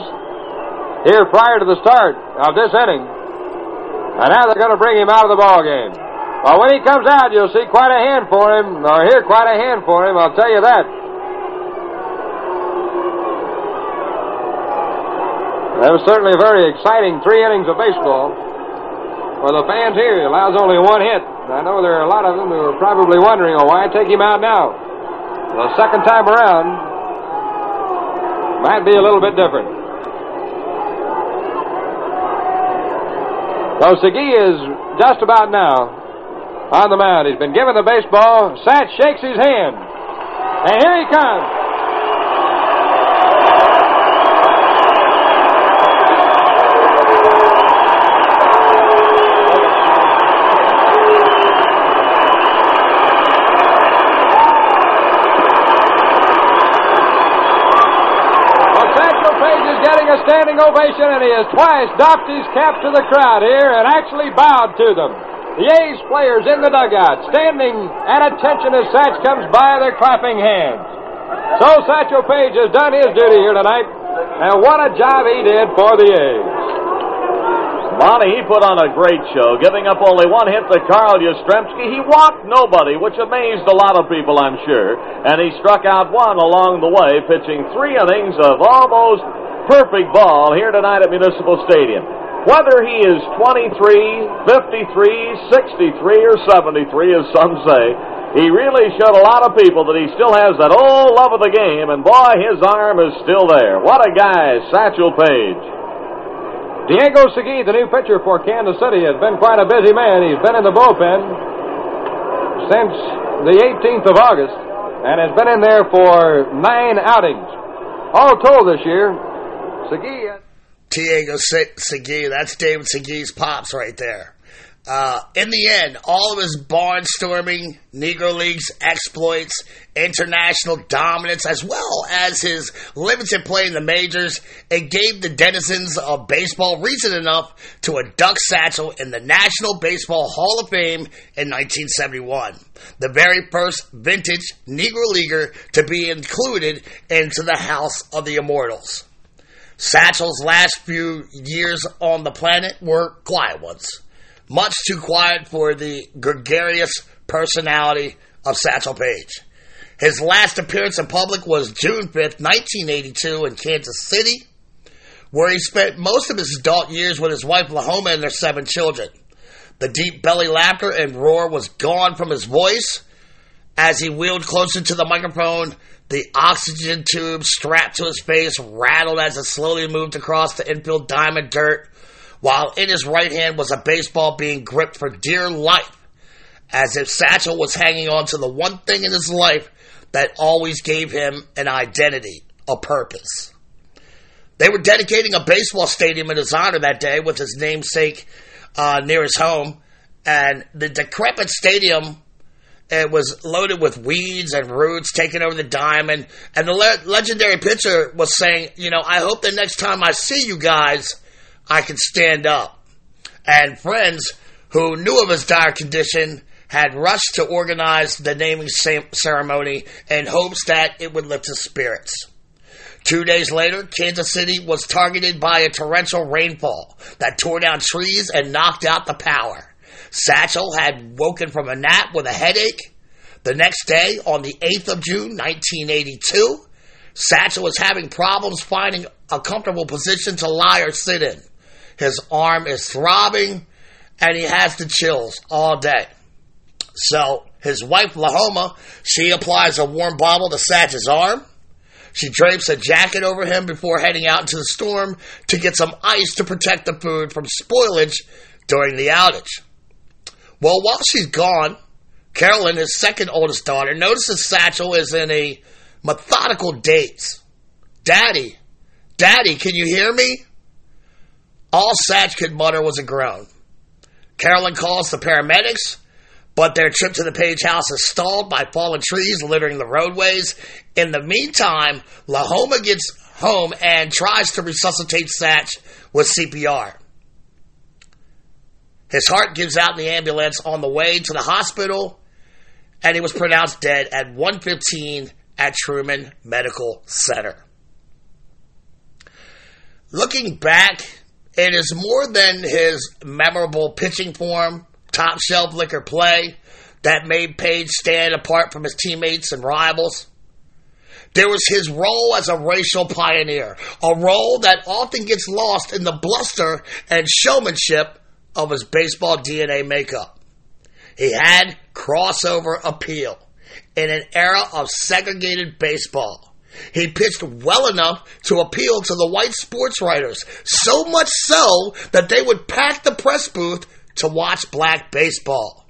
here prior to the start of this inning. And now they're going to bring him out of the ball game. Well, when he comes out, you'll see quite a hand for him, or hear quite a hand for him, I'll tell you that. That was certainly a very exciting three innings of baseball. For the fans here, he allows only one hit. I know there are a lot of them who are probably wondering, oh, why take him out now? The second time around might be a little bit different. So Segui is just about now on the mound. He's been given the baseball. Satch shakes his hand. And here he comes. Standing ovation, and he has twice doffed his cap to the crowd here and actually bowed to them. The A's players in the dugout, standing at attention as Satch comes by, they're clapping hands. So Satchel Paige has done his duty here tonight, and what a job he did for the A's. Monty, he put on a great show, giving up only one hit to Carl Yastrzemski. He walked nobody, which amazed a lot of people, I'm sure. And he struck out one along the way, pitching three innings of almost perfect ball here tonight at Municipal Stadium. Whether he is 23, 53, 63, or 73, as some say, he really showed a lot of people that he still has that old love of the game, and boy, his arm is still there. What a guy, Satchel Paige. Diego Segui, the new pitcher for Kansas City, has been quite a busy man. He's been in the bullpen since the 18th of August and has been in there for nine outings. All told this year, Segui. Diego Segui. That's David Segui's pops right there. Uh, in the end, all of his barnstorming, Negro Leagues exploits, international dominance, as well as his limited play in the majors, it gave the denizens of baseball reason enough to induct Satchel in the National Baseball Hall of Fame in 1971. The very first vintage Negro Leaguer to be included into the House of the Immortals. Satchel's last few years on the planet were quiet ones. Much too quiet for the gregarious personality of Satchel Paige. His last appearance in public was June 5th, 1982 in Kansas City, where he spent most of his adult years with his wife Lahoma and their seven children. The deep belly laughter and roar was gone from his voice, As he wheeled closer to the microphone, the oxygen tube strapped to his face rattled as it slowly moved across the infield diamond dirt, while in his right hand was a baseball being gripped for dear life, as if Satchel was hanging on to the one thing in his life that always gave him an identity, a purpose. They were dedicating a baseball stadium in his honor that day with his namesake uh, near his home, and the decrepit stadium it was loaded with weeds and roots taking over the diamond. And the le- legendary pitcher was saying, you know, I hope the next time I see you guys, I can stand up. And friends who knew of his dire condition had rushed to organize the naming ceremony in hopes that it would lift his spirits. Two days later, Kansas City was targeted by a torrential rainfall that tore down trees and knocked out the power. Satchel had woken from a nap with a headache. The next day, on the 8th of June, 1982, Satchel was having problems finding a comfortable position to lie or sit in. His arm is throbbing, and he has the chills all day. So, his wife, Lahoma, she applies a warm bottle to Satch's arm. She drapes a jacket over him before heading out into the storm to get some ice to protect the food from spoilage during the outage. Well, while she's gone, Carolyn, his second oldest daughter, notices Satchel is in a methodical daze. Daddy, Daddy, can you hear me? All Satch could mutter was a groan. Carolyn calls the paramedics, but their trip to the Paige house is stalled by fallen trees littering the roadways. In the meantime, Lahoma gets home and tries to resuscitate Satch with CPR. His heart gives out in the ambulance on the way to the hospital, and he was pronounced dead at 1:15 at Truman Medical Center. Looking back, it is more than his memorable pitching form, top shelf liquor play that made Paige stand apart from his teammates and rivals. There was his role as a racial pioneer, a role that often gets lost in the bluster and showmanship of his baseball DNA makeup. He had crossover appeal in an era of segregated baseball. He pitched well enough to appeal to the white sports writers, so much so that they would pack the press booth to watch black baseball.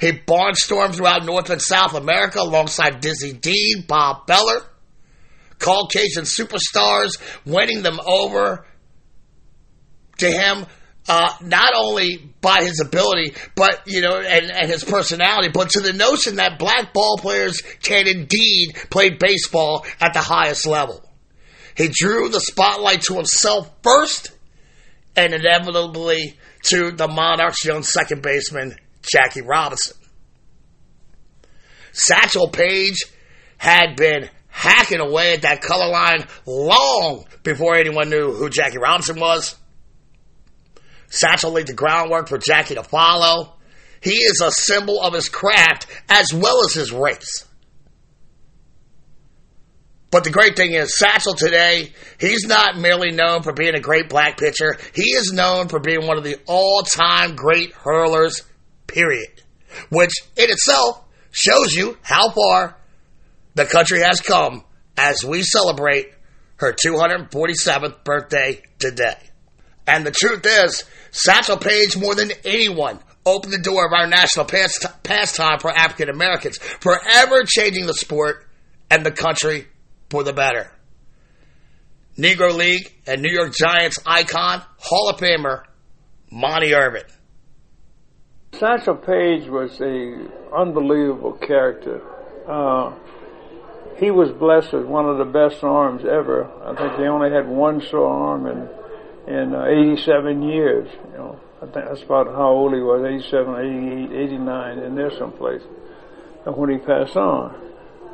He barnstormed throughout North and South America alongside Dizzy Dean, Bob Feller, Caucasian superstars, winning them over to him uh, not only by his ability, but you know, and, and his personality, but to the notion that black ball players can indeed play baseball at the highest level. He drew the spotlight to himself first, and inevitably to the Monarchs' young second baseman Jackie Robinson. Satchel Paige had been hacking away at that color line long before anyone knew who Jackie Robinson was. Satchel laid the groundwork for Jackie to follow. He is a symbol of his craft as well as his race. But the great thing is, Satchel today, he's not merely known for being a great black pitcher. He is known for being one of the all-time great hurlers, period. Which in itself shows you how far the country has come as we celebrate her 247th birthday today. And the truth is, Satchel Paige, more than anyone, opened the door of our national pastime for African Americans, forever changing the sport and the country for the better. Negro League and New York Giants icon, Hall of Famer, Monte Irvin. Satchel Paige was an unbelievable character. Uh, he was blessed with one of the best arms ever. I think he only had one sore arm, and in uh, 87 years. You know, I think that's about how old he was, 87, 88, 89, in there someplace, And when he passed on.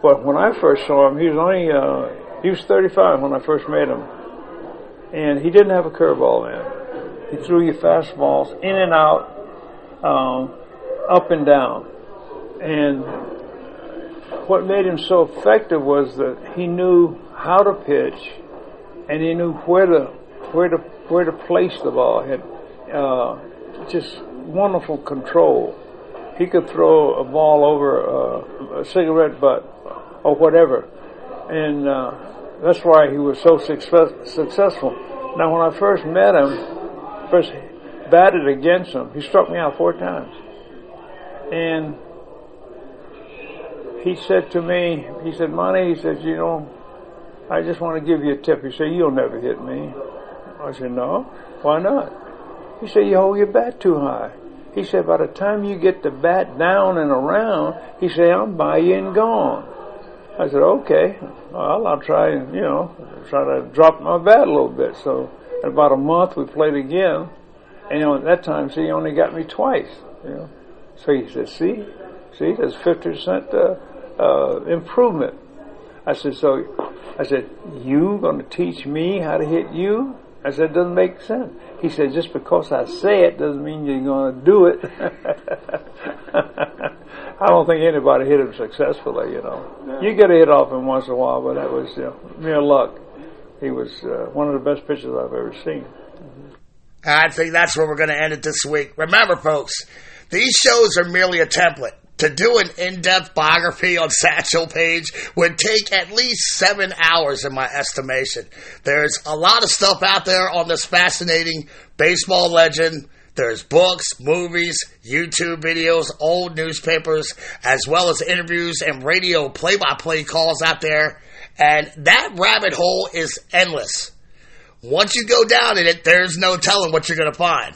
But when I first saw him, he was only, uh, he was 35 when I first met him. And he didn't have a curveball then. He threw you fastballs in and out, um, up and down. And what made him so effective was that he knew how to pitch and he knew where to where to where to place the ball. Had uh, just wonderful control. he could throw a ball over uh, a cigarette butt or whatever, and uh, that's why he was so success- successful. Now, when I first met him, first batted against him, he struck me out four times, and he said to me, he said, Monte, he said, you know, I just want to give you a tip. He said, you'll never hit me. I said, no, why not? He said, you hold your bat too high. He said, by the time you get the bat down and around, he said, I'm by you and gone. I said, okay, well, I'll try and, you know, try to drop my bat a little bit. So in about a month we played again. And you know, at that time, see, he only got me twice, you know. So he said, see, see, there's 50% uh, uh, improvement. I said, so, I said, you to teach me how to hit you? I said, it doesn't make sense. He said, just because I say it doesn't mean you're going to do it. <laughs> I don't think anybody hit him successfully, you know. You get a hit off him once in a while, but that was you know, mere luck. He was uh, one of the best pitchers I've ever seen. I think that's where we're going to end it this week. Remember, folks, these shows are merely a template. To do an in-depth biography on Satchel Paige would take at least seven hours in my estimation. There's a lot of stuff out there on this fascinating baseball legend. There's books, movies, YouTube videos, old newspapers, as well as interviews and radio play-by-play calls out there. And that rabbit hole is endless. Once you go down in it, there's no telling what you're going to find.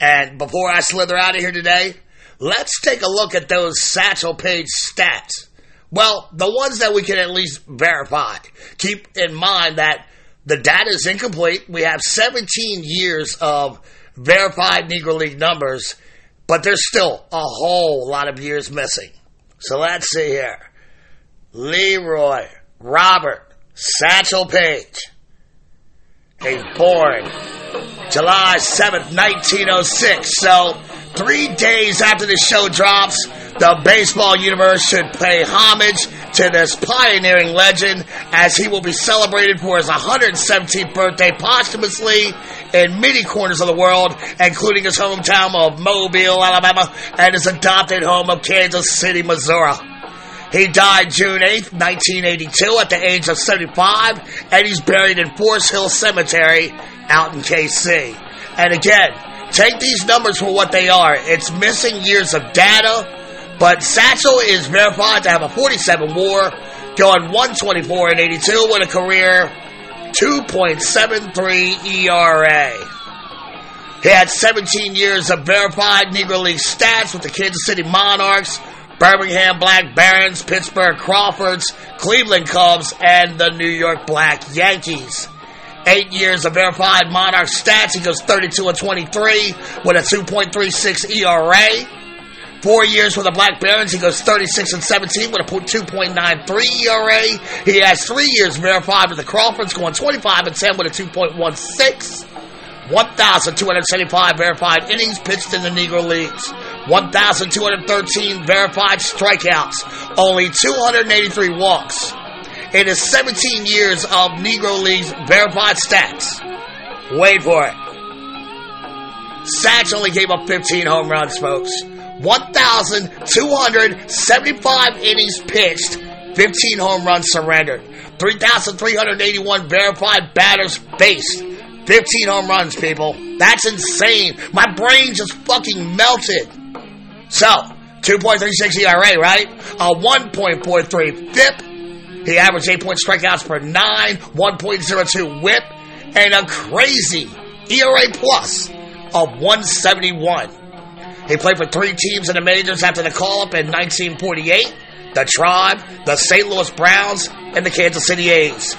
And before I slither out of here today, let's take a look at those Satchel Paige stats. Well, the ones that we can at least verify. Keep in mind that the data is incomplete. We have 17 years of verified Negro League numbers, but there's still a whole lot of years missing. So let's see here. Leroy Robert Satchel Paige. He's born July 7th, 1906. So, three days after the show drops, the baseball universe should pay homage to this pioneering legend as he will be celebrated for his 117th birthday posthumously in many corners of the world, including his hometown of Mobile, Alabama, and his adopted home of Kansas City, Missouri. He died June 8th, 1982 at the age of 75, and he's buried in Forest Hill Cemetery out in KC. And again, take these numbers for what they are. It's missing years of data, but Satchel is verified to have a 47 WAR, going 124 and 82 with a career 2.73 ERA. He had 17 years of verified Negro League stats with the Kansas City Monarchs, Birmingham Black Barons, Pittsburgh Crawfords, Cleveland Cubs, and the New York Black Yankees. Eight years of verified Monarch stats. He goes 32 and 23 with a 2.36 ERA. Four years with the Black Barons, he goes 36 and 17 with a 2.93 ERA. He has three years verified with the Crawfords, going 25 and 10 with a 2.16. 1,275 verified innings pitched in the Negro Leagues. 1,213 verified strikeouts. Only 283 walks. It is 17 years of Negro Leagues verified stats. Wait for it. Satch only gave up 15 home runs, folks. 1,275 innings pitched, 15 home runs surrendered. 3,381 verified batters faced. 15 home runs, people. That's insane. My brain just fucking melted. So, 2.36 ERA, right? A 1.43 FIP. He averaged 8 point strikeouts per 9, 1.02 whip, and a crazy ERA plus of 171. He played for three teams in the majors after the call up in 1948 the Tribe, the St. Louis Browns, and the Kansas City A's.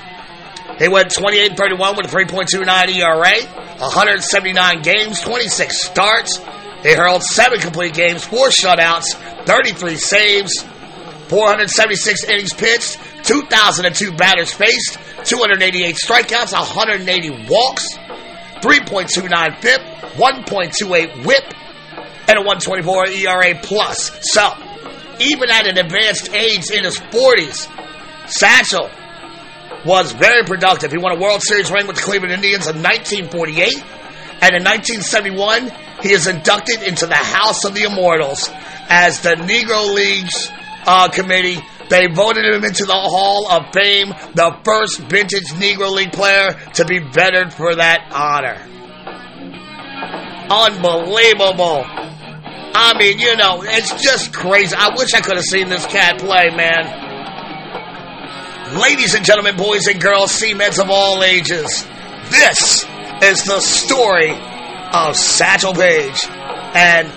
He went 28 31 with a 3.29 ERA, 179 games, 26 starts. He hurled seven complete games, four shutouts, 33 saves, 476 innings pitched, 2,002 batters faced, 288 strikeouts, 180 walks, 3.29 FIP, 1.28 WHIP, and a 124 ERA plus. So, even at an advanced age in his 40s, Satchel was very productive. He won a World Series ring with the Cleveland Indians in 1948, and in 1971, he is inducted into the House of the Immortals. as the Negro Leagues uh, committee. They voted him into the Hall of Fame, the first vintage Negro League player to be vetted for that honor. Unbelievable. I mean, you know, it's just crazy. I wish I could have seen this cat play, man. Ladies and gentlemen, boys and girls, seamens of all ages, this is the story of Satchel Paige. And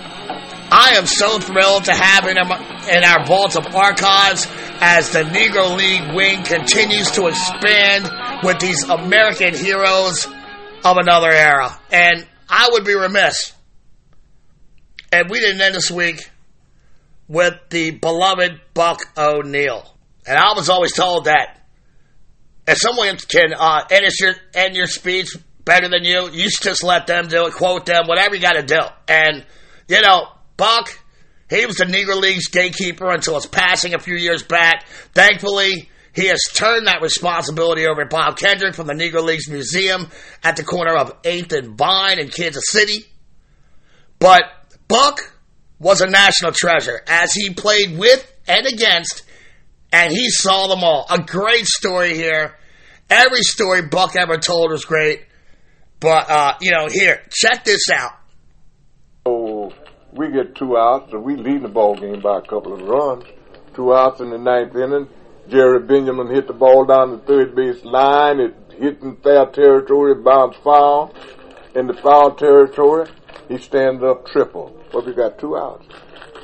I am so thrilled to have in our, in our vault of archives as the Negro League wing continues to expand with these American heroes of another era. And I would be remiss if we didn't end this week with the beloved Buck O'Neil. And I was always told that if someone can uh, end, your, end your speech better than you, you just let them do it, quote them, whatever you got to do. And, you know, Buck, he was the Negro League's gatekeeper until his passing a few years back. Thankfully, he has turned that responsibility over to Bob Kendrick from the Negro League's museum at the corner of 8th and Vine in Kansas City. But Buck was a national treasure as he played with and against, and he saw them all. A great story here. Every story Buck ever told was great. But, uh, you know, here, check this out. We get two outs, so we lead the ball game by a couple of runs. Two outs in the ninth inning. Jerry Benjamin hit the ball down the third base line. It hit in foul territory, bounced foul in the foul territory. He stands up triple. Well, we got two outs.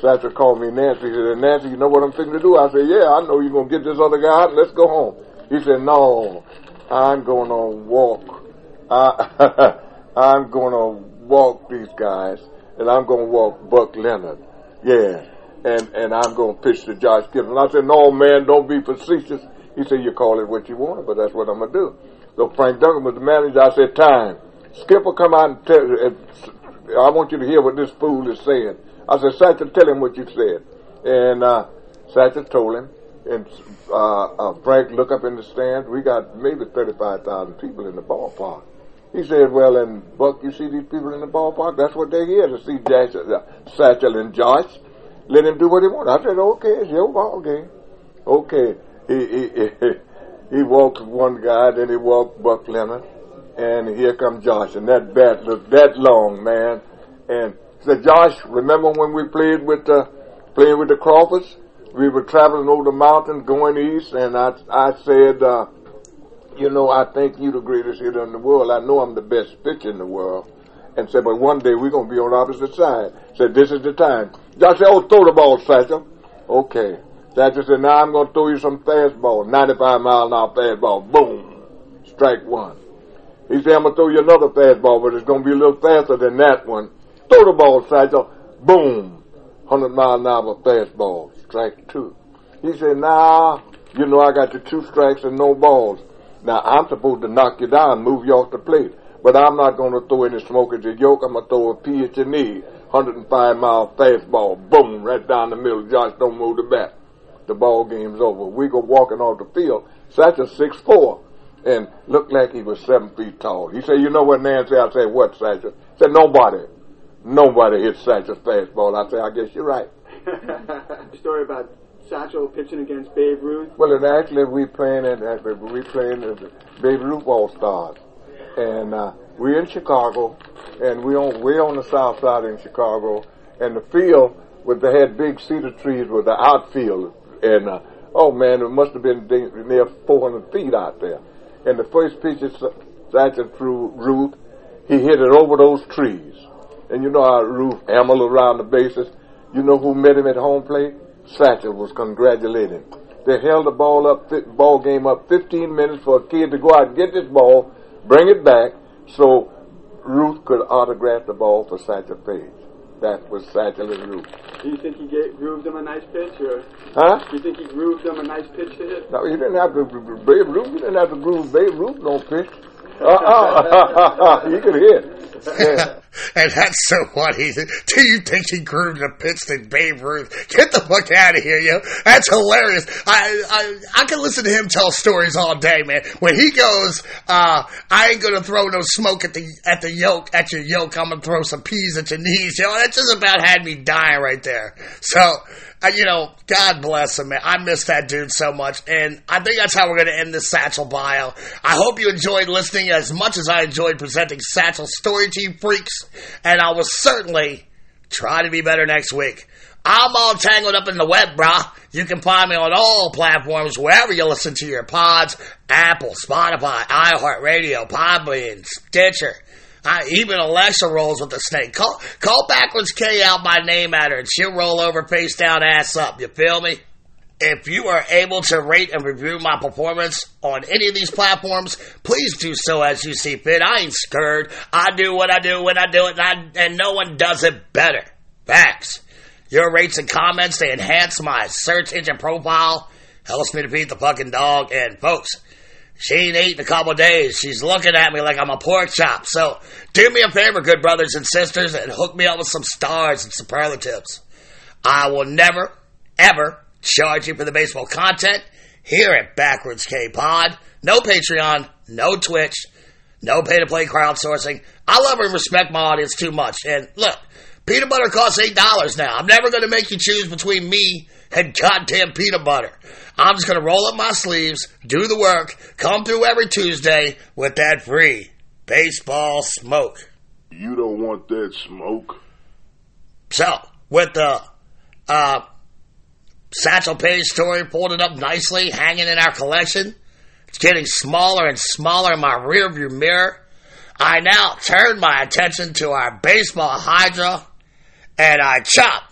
Satchel called me Nancy. He said, Nancy, you know what I'm fixing to do? I said, yeah, I know you're going to get this other guy out. Let's go home. He said, no, I'm going to walk. I, <laughs> I'm going to walk these guys, and I'm going to walk Buck Leonard. Yeah. And, and I'm going to pitch to Josh Gibson. I said, no, man, don't be facetious. He said, you call it what you want, but that's what I'm going to do. So Frank Duncan was the manager. I said, time. Skipper come out and tell, I want you to hear what this fool is saying. I said, Satchel, tell him what you said. And uh, Satchel told him. And uh, uh, Frank looked up in the stands. We got maybe 35,000 people in the ballpark. He said, well, and Buck, you see these people in the ballpark? That's what they're here to see Jash, uh, Satchel and Josh. Let him do what he wants. I said, okay, it's your ball game. Okay. He, he, he, he walked one guy, then he walked Buck Leonard and here comes Josh, and that bat looked that long, man. And said, Josh, remember when we played with the playing with the Crawfords? We were traveling over the mountains going east, and I I said, uh, you know, I think you're the greatest hitter in the world. I know I'm the best pitcher in the world. And said, but one day we're gonna be on opposite side. Said, this is the time. Josh said, oh, throw the ball, Satchel. Okay. Satchel said, now I'm gonna throw you some fastball, 95 mile an hour fastball. Boom. Strike one. He said, I'm going to throw you another fastball, but it's going to be a little faster than that one. Throw the ball, Satchel. Boom. 100 mile an hour fastball. Strike two. He said, nah, you know I got the two strikes and no balls. Now I'm supposed to knock you down, move you off the plate. But I'm not going to throw any smoke at your yoke. I'm going to throw a pea at your knee. 105 mile fastball. Boom. Right down the middle. Josh don't move the bat. The ball game's over. We go walking off the field. Satchel six four and looked like he was seven feet tall. He said, you know what, Nancy? I said, what, Satchel? He said, nobody. Nobody hits Satchel's fastball. I said, I guess you're right. <laughs> story about Satchel pitching against Babe Ruth? Well, it actually, we playing at, we playing at Babe Ruth All-Stars. And, uh, we're in Chicago, and we on, we're on the south side in Chicago, and the field, with the had big cedar trees with the outfield, and, uh, oh man, it must have been near 400 feet out there and the first pitch Satchel threw Ruth, he hit it over those trees. And you know how Ruth ambled around the bases. You know who met him at home plate? Satchel was congratulating. They held the ball up, ball game up 15 minutes for a kid to go out and get this ball, bring it back, so Ruth could autograph the ball for Satchel Paige. That was Satchel and Ruth. Do you think he gave, grooved them a nice pitch, or? Huh? Do you think he grooved them a nice pitch to hit? No, he didn't have to. Babe Ruth, he didn't have to groove Babe Ruth no pitch. Uh-uh. he could hit. and that's so funny. Do you think he grew to pitch than Babe Ruth? Get the fuck out of here, yo. That's hilarious. I, I, I can listen to him tell stories all day, man. When he goes, uh, I ain't gonna throw no smoke at the, at the yoke, at your yoke. I'm gonna throw some peas at your knees, yo. That just about had me dying right there. So, you know, God bless him, man. I miss that dude so much. And I think that's how we're going to end this Satchel bio. I hope you enjoyed listening as much as I enjoyed presenting Satchel Story to you Freaks. And I will certainly try to be better next week. I'm all tangled up in the web, brah. You can find me on all platforms, wherever you listen to your pods Apple, Spotify, iHeartRadio, Podbean, Stitcher. I, even Alexa rolls with the snake. Call, call backwards K out my name at her and she'll roll over face down, ass up. You feel me? If you are able to rate and review my performance on any of these platforms, please do so as you see fit. I ain't scared. I do what I do when I do it, and, I, and no one does it better. Facts. Your rates and comments, they enhance my search engine profile, helps me to beat the fucking dog, and folks, she ain't ate in a couple days. She's looking at me like I'm a pork chop. So do me a favor, good brothers and sisters, and hook me up with some stars and superlatives. I will never, ever charge you for the baseball content here at Backwards K Pod. No Patreon, no Twitch, no pay to play crowdsourcing. I love and respect my audience too much. And look, peanut butter costs $8 now. I'm never going to make you choose between me and goddamn peanut butter. I'm just going to roll up my sleeves, do the work, come through every Tuesday with that free baseball smoke. You don't want that smoke. So, with the uh, Satchel Paige story folded up nicely, hanging in our collection, it's getting smaller and smaller in my rearview mirror. I now turn my attention to our baseball hydra, and I chop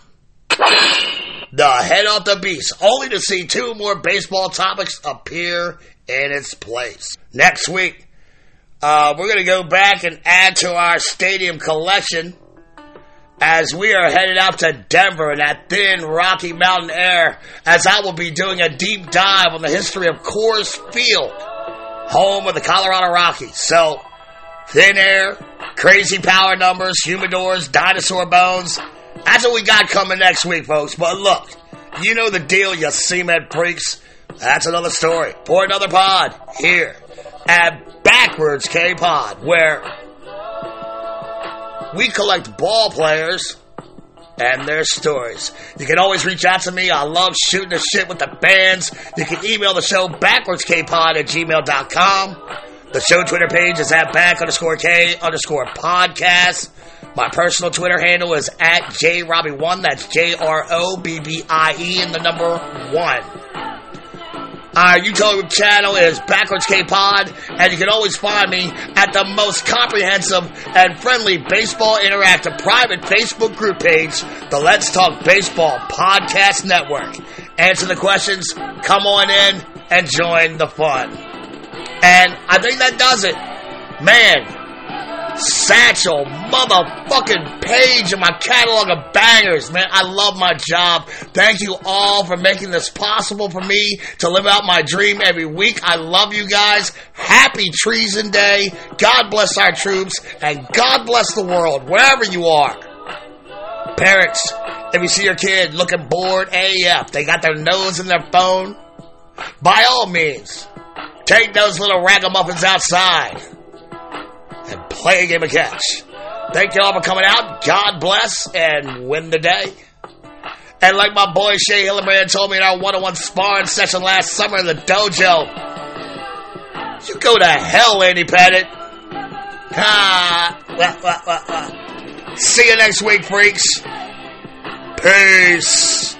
the head off the beast, only to see two more baseball topics appear in its place. Next week, uh, we're going to go back and add to our stadium collection as we are headed out to Denver in that thin Rocky Mountain air, as I will be doing a deep dive on the history of Coors Field, home of the Colorado Rockies. So, thin air, crazy power numbers, humidors, dinosaur bones. That's what we got coming next week, folks. But look, you know the deal, you cement freaks. That's another story for another pod here at Backwards K Pod, where we collect ball players and their stories. You can always reach out to me. I love shooting the shit with the bands. You can email the show backwardskpod at gmail.com. The show Twitter page is at back underscore K underscore podcast. My personal Twitter handle is at JRobbie1. That's J R O B B I E and the number one. Our YouTube channel is Backwards K Pod, and you can always find me at the most comprehensive and friendly baseball interactive private Facebook group page, the Let's Talk Baseball Podcast Network. Answer the questions, come on in, and join the fun. And I think that does it. Man, Satchel, motherfucking Paige in my catalog of bangers, man. I love my job. Thank you all for making this possible for me to live out my dream every week. I love you guys. Happy Treason Day. God bless our troops and God bless the world, wherever you are. Parents, if you see your kid looking bored AF, they got their nose in their phone, by all means, take those little ragamuffins outside and play a game of catch. Thank you all for coming out. God bless and win the day. And like my boy Shea Hillenbrand told me in our one-on-one sparring session last summer in the dojo, you go to hell, Andy Pettitte. Ah, wah, wah, wah, wah. See you next week, freaks. Peace.